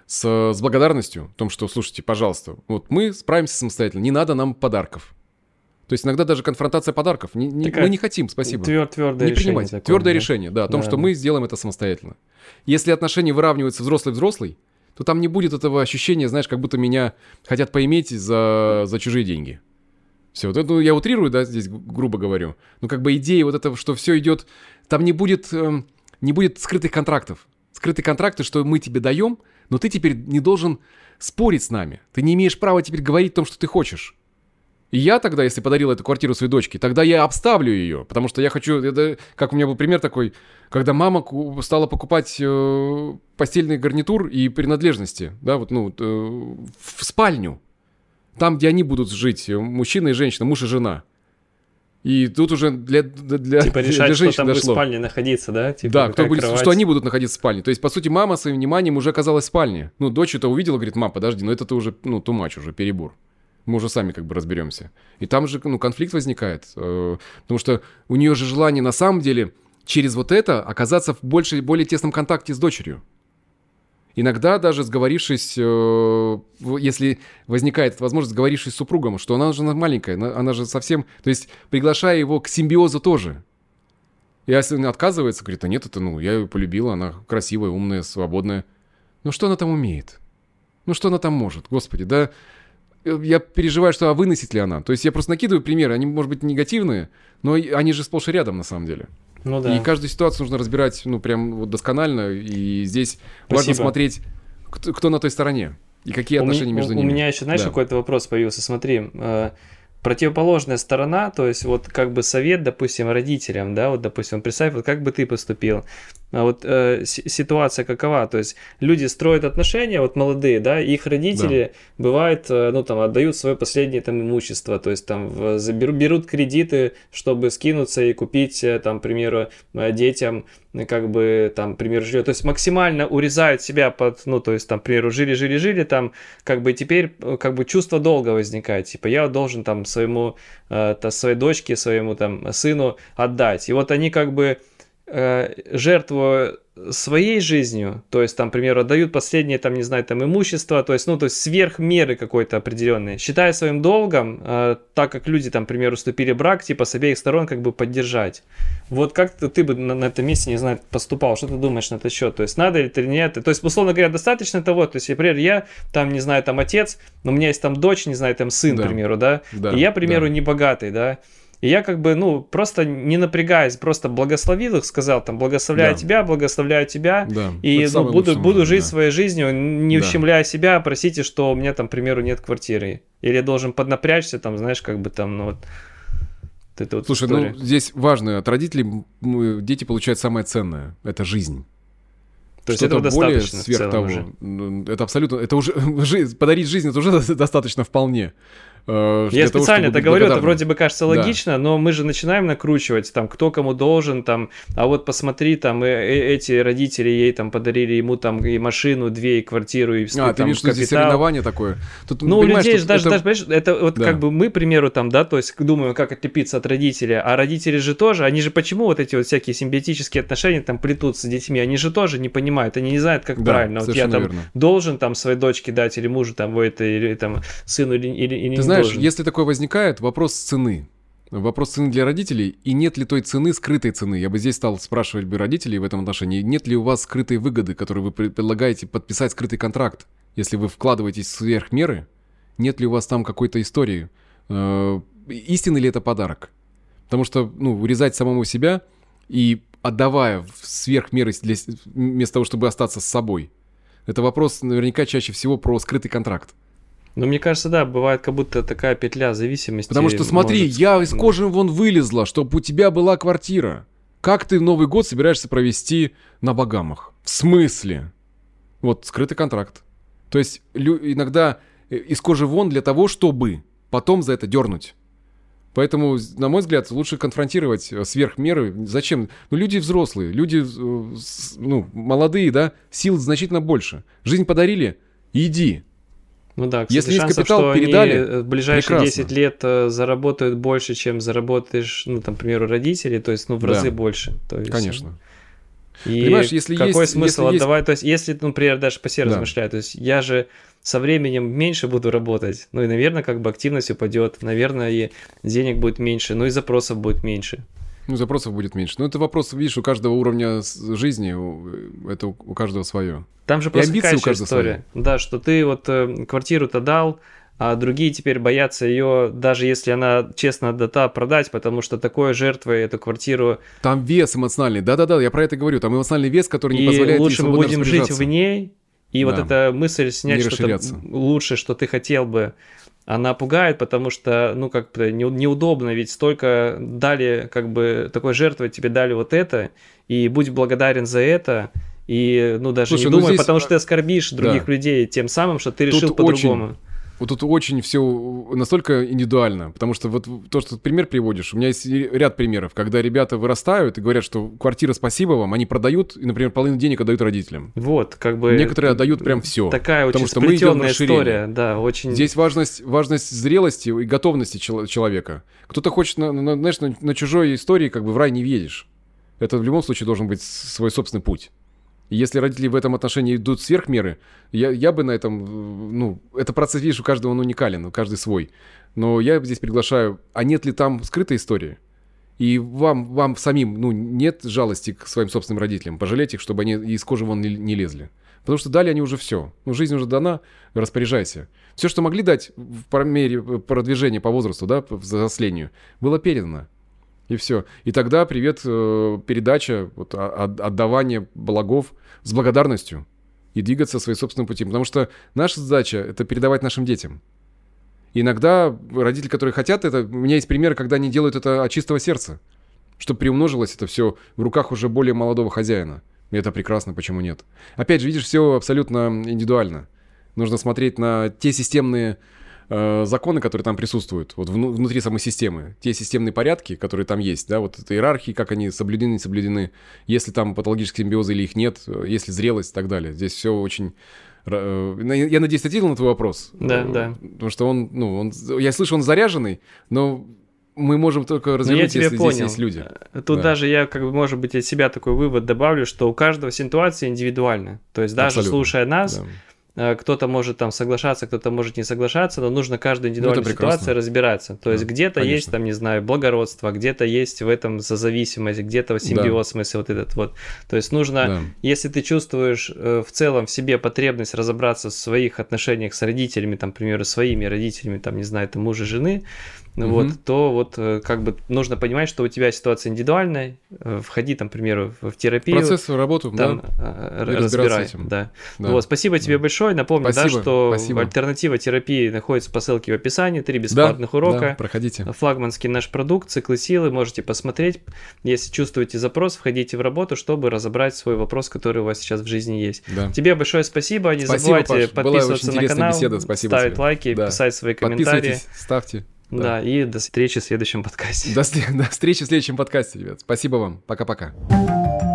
с, с благодарностью. В том, что, слушайте, пожалуйста, вот мы справимся самостоятельно, не надо нам подарков. То есть иногда даже конфронтация подарков. Не, не, мы не хотим, спасибо. Твер, твердое не решение. Такое, твердое да? решение, да, о том, да, что да. мы сделаем это самостоятельно. Если отношения выравниваются взрослый-взрослый, то там не будет этого ощущения, знаешь, как будто меня хотят поиметь за, за чужие деньги. Все, вот это ну, я утрирую, да, здесь грубо говорю. Но как бы идея вот этого, что все идет, там не будет, э, не будет скрытых контрактов. Скрытые контракты, что мы тебе даем, но ты теперь не должен спорить с нами. Ты не имеешь права теперь говорить о том, что ты хочешь. И я тогда, если подарил эту квартиру своей дочке, тогда я обставлю ее, потому что я хочу, это, как у меня был пример такой, когда мама стала покупать э, постельный гарнитур и принадлежности, да, вот, ну, э, в спальню, там, где они будут жить, э, мужчина и женщина, муж и жена. И тут уже для, для, типа решать, для женщин что там дошло. будет в спальне находиться, да? Типа, да, кто будет, что они будут находиться в спальне. То есть, по сути, мама своим вниманием уже оказалась в спальне. Ну, дочь это увидела, говорит, мам, подожди, ну это-то уже, ну, тумач уже, перебор мы уже сами как бы разберемся. И там же, ну, конфликт возникает, э, потому что у нее же желание на самом деле через вот это оказаться в больше, более тесном контакте с дочерью. Иногда даже сговорившись, э, если возникает возможность, сговорившись с супругом, что она же маленькая, она же совсем... То есть приглашая его к симбиозу тоже. И если он отказывается, говорит, а нет, это, ну, я ее полюбила, она красивая, умная, свободная. Ну что она там умеет? Ну что она там может? Господи, да я переживаю, что а выносит ли она. То есть я просто накидываю примеры, они, может быть, негативные, но они же сплошь и рядом на самом деле. Ну да. И каждую ситуацию нужно разбирать, ну, прям вот досконально. И здесь Спасибо. важно смотреть, кто, кто на той стороне и какие у отношения между у, ними. У меня еще, знаешь, да. какой-то вопрос появился. Смотри, э, противоположная сторона, то есть вот как бы совет, допустим, родителям, да, вот, допустим, представь, вот как бы ты поступил. А вот э, ситуация какова, то есть люди строят отношения, вот молодые, да, их родители да. бывает, э, ну там отдают свое последнее там имущество, то есть там в, заберут, берут кредиты, чтобы скинуться и купить э, там, к примеру, э, детям как бы там, пример жилье, то есть максимально урезают себя под, ну, то есть там, к примеру, жили, жили, жили, там, как бы теперь, как бы чувство долга возникает, типа, я должен там своему, э, своей дочке, своему там сыну отдать, и вот они как бы э, жертву своей жизнью, то есть там, к примеру, отдают последнее, там, не знаю, там, имущество, то есть, ну, то есть сверх меры какой-то определенной, считая своим долгом, э, так как люди, там, к примеру, вступили в брак, типа, с обеих сторон как бы поддержать. Вот как ты, ты бы на, на этом месте, не знаю, поступал, что ты думаешь на этот счет, то есть, надо или это нет, то есть, условно говоря, достаточно того, то есть, например, я, там, не знаю, там, отец, но у меня есть там дочь, не знаю, там, сын, да. к примеру, да, да и я, к примеру, да. не богатый, да, и я как бы, ну, просто не напрягаясь, просто благословил их, сказал там, благословляю да. тебя, благословляю тебя, да. и ну, буду, буду жить да. своей жизнью, не да. ущемляя себя, простите, что у меня там, к примеру, нет квартиры. Или я должен поднапрячься, там, знаешь, как бы там, ну вот... Это вот Слушай, ну, история. ну здесь важно, от родителей дети получают самое ценное, это жизнь. То есть этого более сверх того. Уже. Это абсолютно, это уже подарить жизнь, это уже достаточно вполне. Э, Я специально того, это говорю, это вроде бы кажется логично, да. но мы же начинаем накручивать, там, кто кому должен, там, а вот посмотри, там, э -э эти родители ей там подарили ему там и машину, две, и квартиру, и А, ты видишь, что здесь соревнование такое? Тут, ну, у людей же даже, это... даже, это вот да. как бы мы, к примеру, там, да, то есть думаем, как отлепиться от родителей, а родители же тоже, они же почему вот эти вот всякие симбиотические отношения там плетутся с детьми, они же тоже не понимают, они не знают, как да, правильно. Вот я там верно. должен там своей дочке дать или мужу там, это, или там сыну или, или, или Ты знаешь, должен. если такое возникает, вопрос цены. Вопрос цены для родителей, и нет ли той цены, скрытой цены? Я бы здесь стал спрашивать бы родителей в этом отношении, нет ли у вас скрытой выгоды, которую вы предлагаете подписать скрытый контракт, если вы вкладываетесь сверх меры, нет ли у вас там какой-то истории? Э, истинный ли это подарок? Потому что, ну, урезать самому себя и отдавая сверх меры для, вместо того, чтобы остаться с собой, это вопрос наверняка чаще всего про скрытый контракт. Ну, мне кажется, да, бывает как будто такая петля зависимости. Потому что смотри, может... я из кожи вон вылезла, чтобы у тебя была квартира. Как ты Новый год собираешься провести на Багамах? В смысле? Вот, скрытый контракт. То есть иногда э, из кожи вон для того, чтобы потом за это дернуть. Поэтому, на мой взгляд, лучше конфронтировать э, сверх меры. Зачем? Ну, люди взрослые, люди, э, ну, молодые, да, сил значительно больше. Жизнь подарили, иди. Ну да, кстати, Если шансов, капитал что передали, они в ближайшие прекрасно. 10 лет э, заработают больше, чем заработаешь, ну, там, к примеру, родители, то есть, ну, в разы да. больше. То есть, Конечно. И Понимаешь, если какой есть, смысл если отдавать? Есть... То есть, если, ну, например, даже по себе да. размышляю, то есть я же со временем меньше буду работать, ну и, наверное, как бы активность упадет, наверное, и денег будет меньше, ну и запросов будет меньше. Ну, запросов будет меньше. Но это вопрос, видишь, у каждого уровня жизни, это у каждого свое. Там же просто какая история. Свои. Да, что ты вот э, квартиру-то дал, а другие теперь боятся ее, даже если она честно отдата, продать, потому что такое жертвой эту квартиру... Там вес эмоциональный, да-да-да, я про это говорю, там эмоциональный вес, который не и позволяет лучше мы будем жить в ней, и да. вот эта мысль снять что-то лучше, что ты хотел бы, она пугает, потому что, ну, как бы неудобно, ведь столько дали, как бы, такой жертвы тебе дали вот это, и будь благодарен за это, и, ну, даже Слушай, не ну думай, здесь... потому что ты оскорбишь других да. людей тем самым, что ты решил по-другому. Очень вот тут очень все настолько индивидуально, потому что вот то, что ты пример приводишь, у меня есть ряд примеров, когда ребята вырастают и говорят, что квартира спасибо вам, они продают и, например, половину денег отдают родителям. Вот, как бы... Некоторые отдают прям все. Такая очень что мы идем на история, да, очень... Здесь важность, важность зрелости и готовности человека. Кто-то хочет, на, на, знаешь, на, на чужой истории как бы в рай не въедешь. Это в любом случае должен быть свой собственный путь если родители в этом отношении идут сверх меры, я, я бы на этом, ну, это процесс, видишь, у каждого он уникален, у каждый свой. Но я здесь приглашаю, а нет ли там скрытой истории? И вам, вам самим, ну, нет жалости к своим собственным родителям, пожалеть их, чтобы они из кожи вон не, лезли. Потому что дали они уже все. Ну, жизнь уже дана, распоряжайся. Все, что могли дать в мере продвижения по возрасту, да, по взрослению, было передано и все. И тогда привет, э, передача, вот, отдавание благов с благодарностью и двигаться своим собственным путем. Потому что наша задача — это передавать нашим детям. Иногда родители, которые хотят это, у меня есть примеры, когда они делают это от чистого сердца, чтобы приумножилось это все в руках уже более молодого хозяина. И это прекрасно, почему нет? Опять же, видишь, все абсолютно индивидуально. Нужно смотреть на те системные э, законы, которые там присутствуют, вот вну, внутри самой системы, те системные порядки, которые там есть, да, вот это иерархии, как они соблюдены, не соблюдены, если там патологические симбиозы или их нет, если зрелость и так далее. Здесь все очень э, я надеюсь, ответил на твой вопрос. Да, э, да. Потому что он, ну, он, я слышу, он заряженный, но мы можем только развернуть, я если понял. здесь есть люди. Э, тут да. даже я, как бы, может быть, от себя такой вывод добавлю, что у каждого ситуация индивидуальна. То есть даже Абсолютно. слушая нас, да. Э, кто-то может там соглашаться, кто-то может не соглашаться, но нужно каждую индивидуальную ну, ситуацию разбираться. То есть где-то есть там, не знаю, благородство, где-то есть в этом созависимость, где-то симбиоз, да. в смысле вот этот вот. То есть нужно, да. если ты чувствуешь э, в целом в себе потребность разобраться в своих отношениях с родителями, там, к примеру, своими родителями, там, не знаю, там, мужа, жены, угу. вот, то вот э, как бы нужно понимать, что у тебя ситуация индивидуальная, э, входи там, к примеру, в терапию. Процесс работу, там, да, э, разбирай. Этим. Да. да. Вот, спасибо да. тебе большое. Напомню, спасибо, да, что спасибо. альтернатива терапии находится по ссылке в описании, три бесплатных да, урока. Да, проходите. Флагманский наш продукт, циклы силы, можете посмотреть. Если чувствуете запрос, входите в работу, чтобы разобрать свой вопрос, который у вас сейчас в жизни есть. Да. Тебе большое спасибо. Не спасибо, забывайте Паш. подписываться на канал, беседа. Спасибо ставить тебе. лайки, да. писать свои комментарии. Ставьте. Да. да, и до встречи в следующем подкасте. До, до встречи в следующем подкасте, ребят. Спасибо вам. Пока-пока.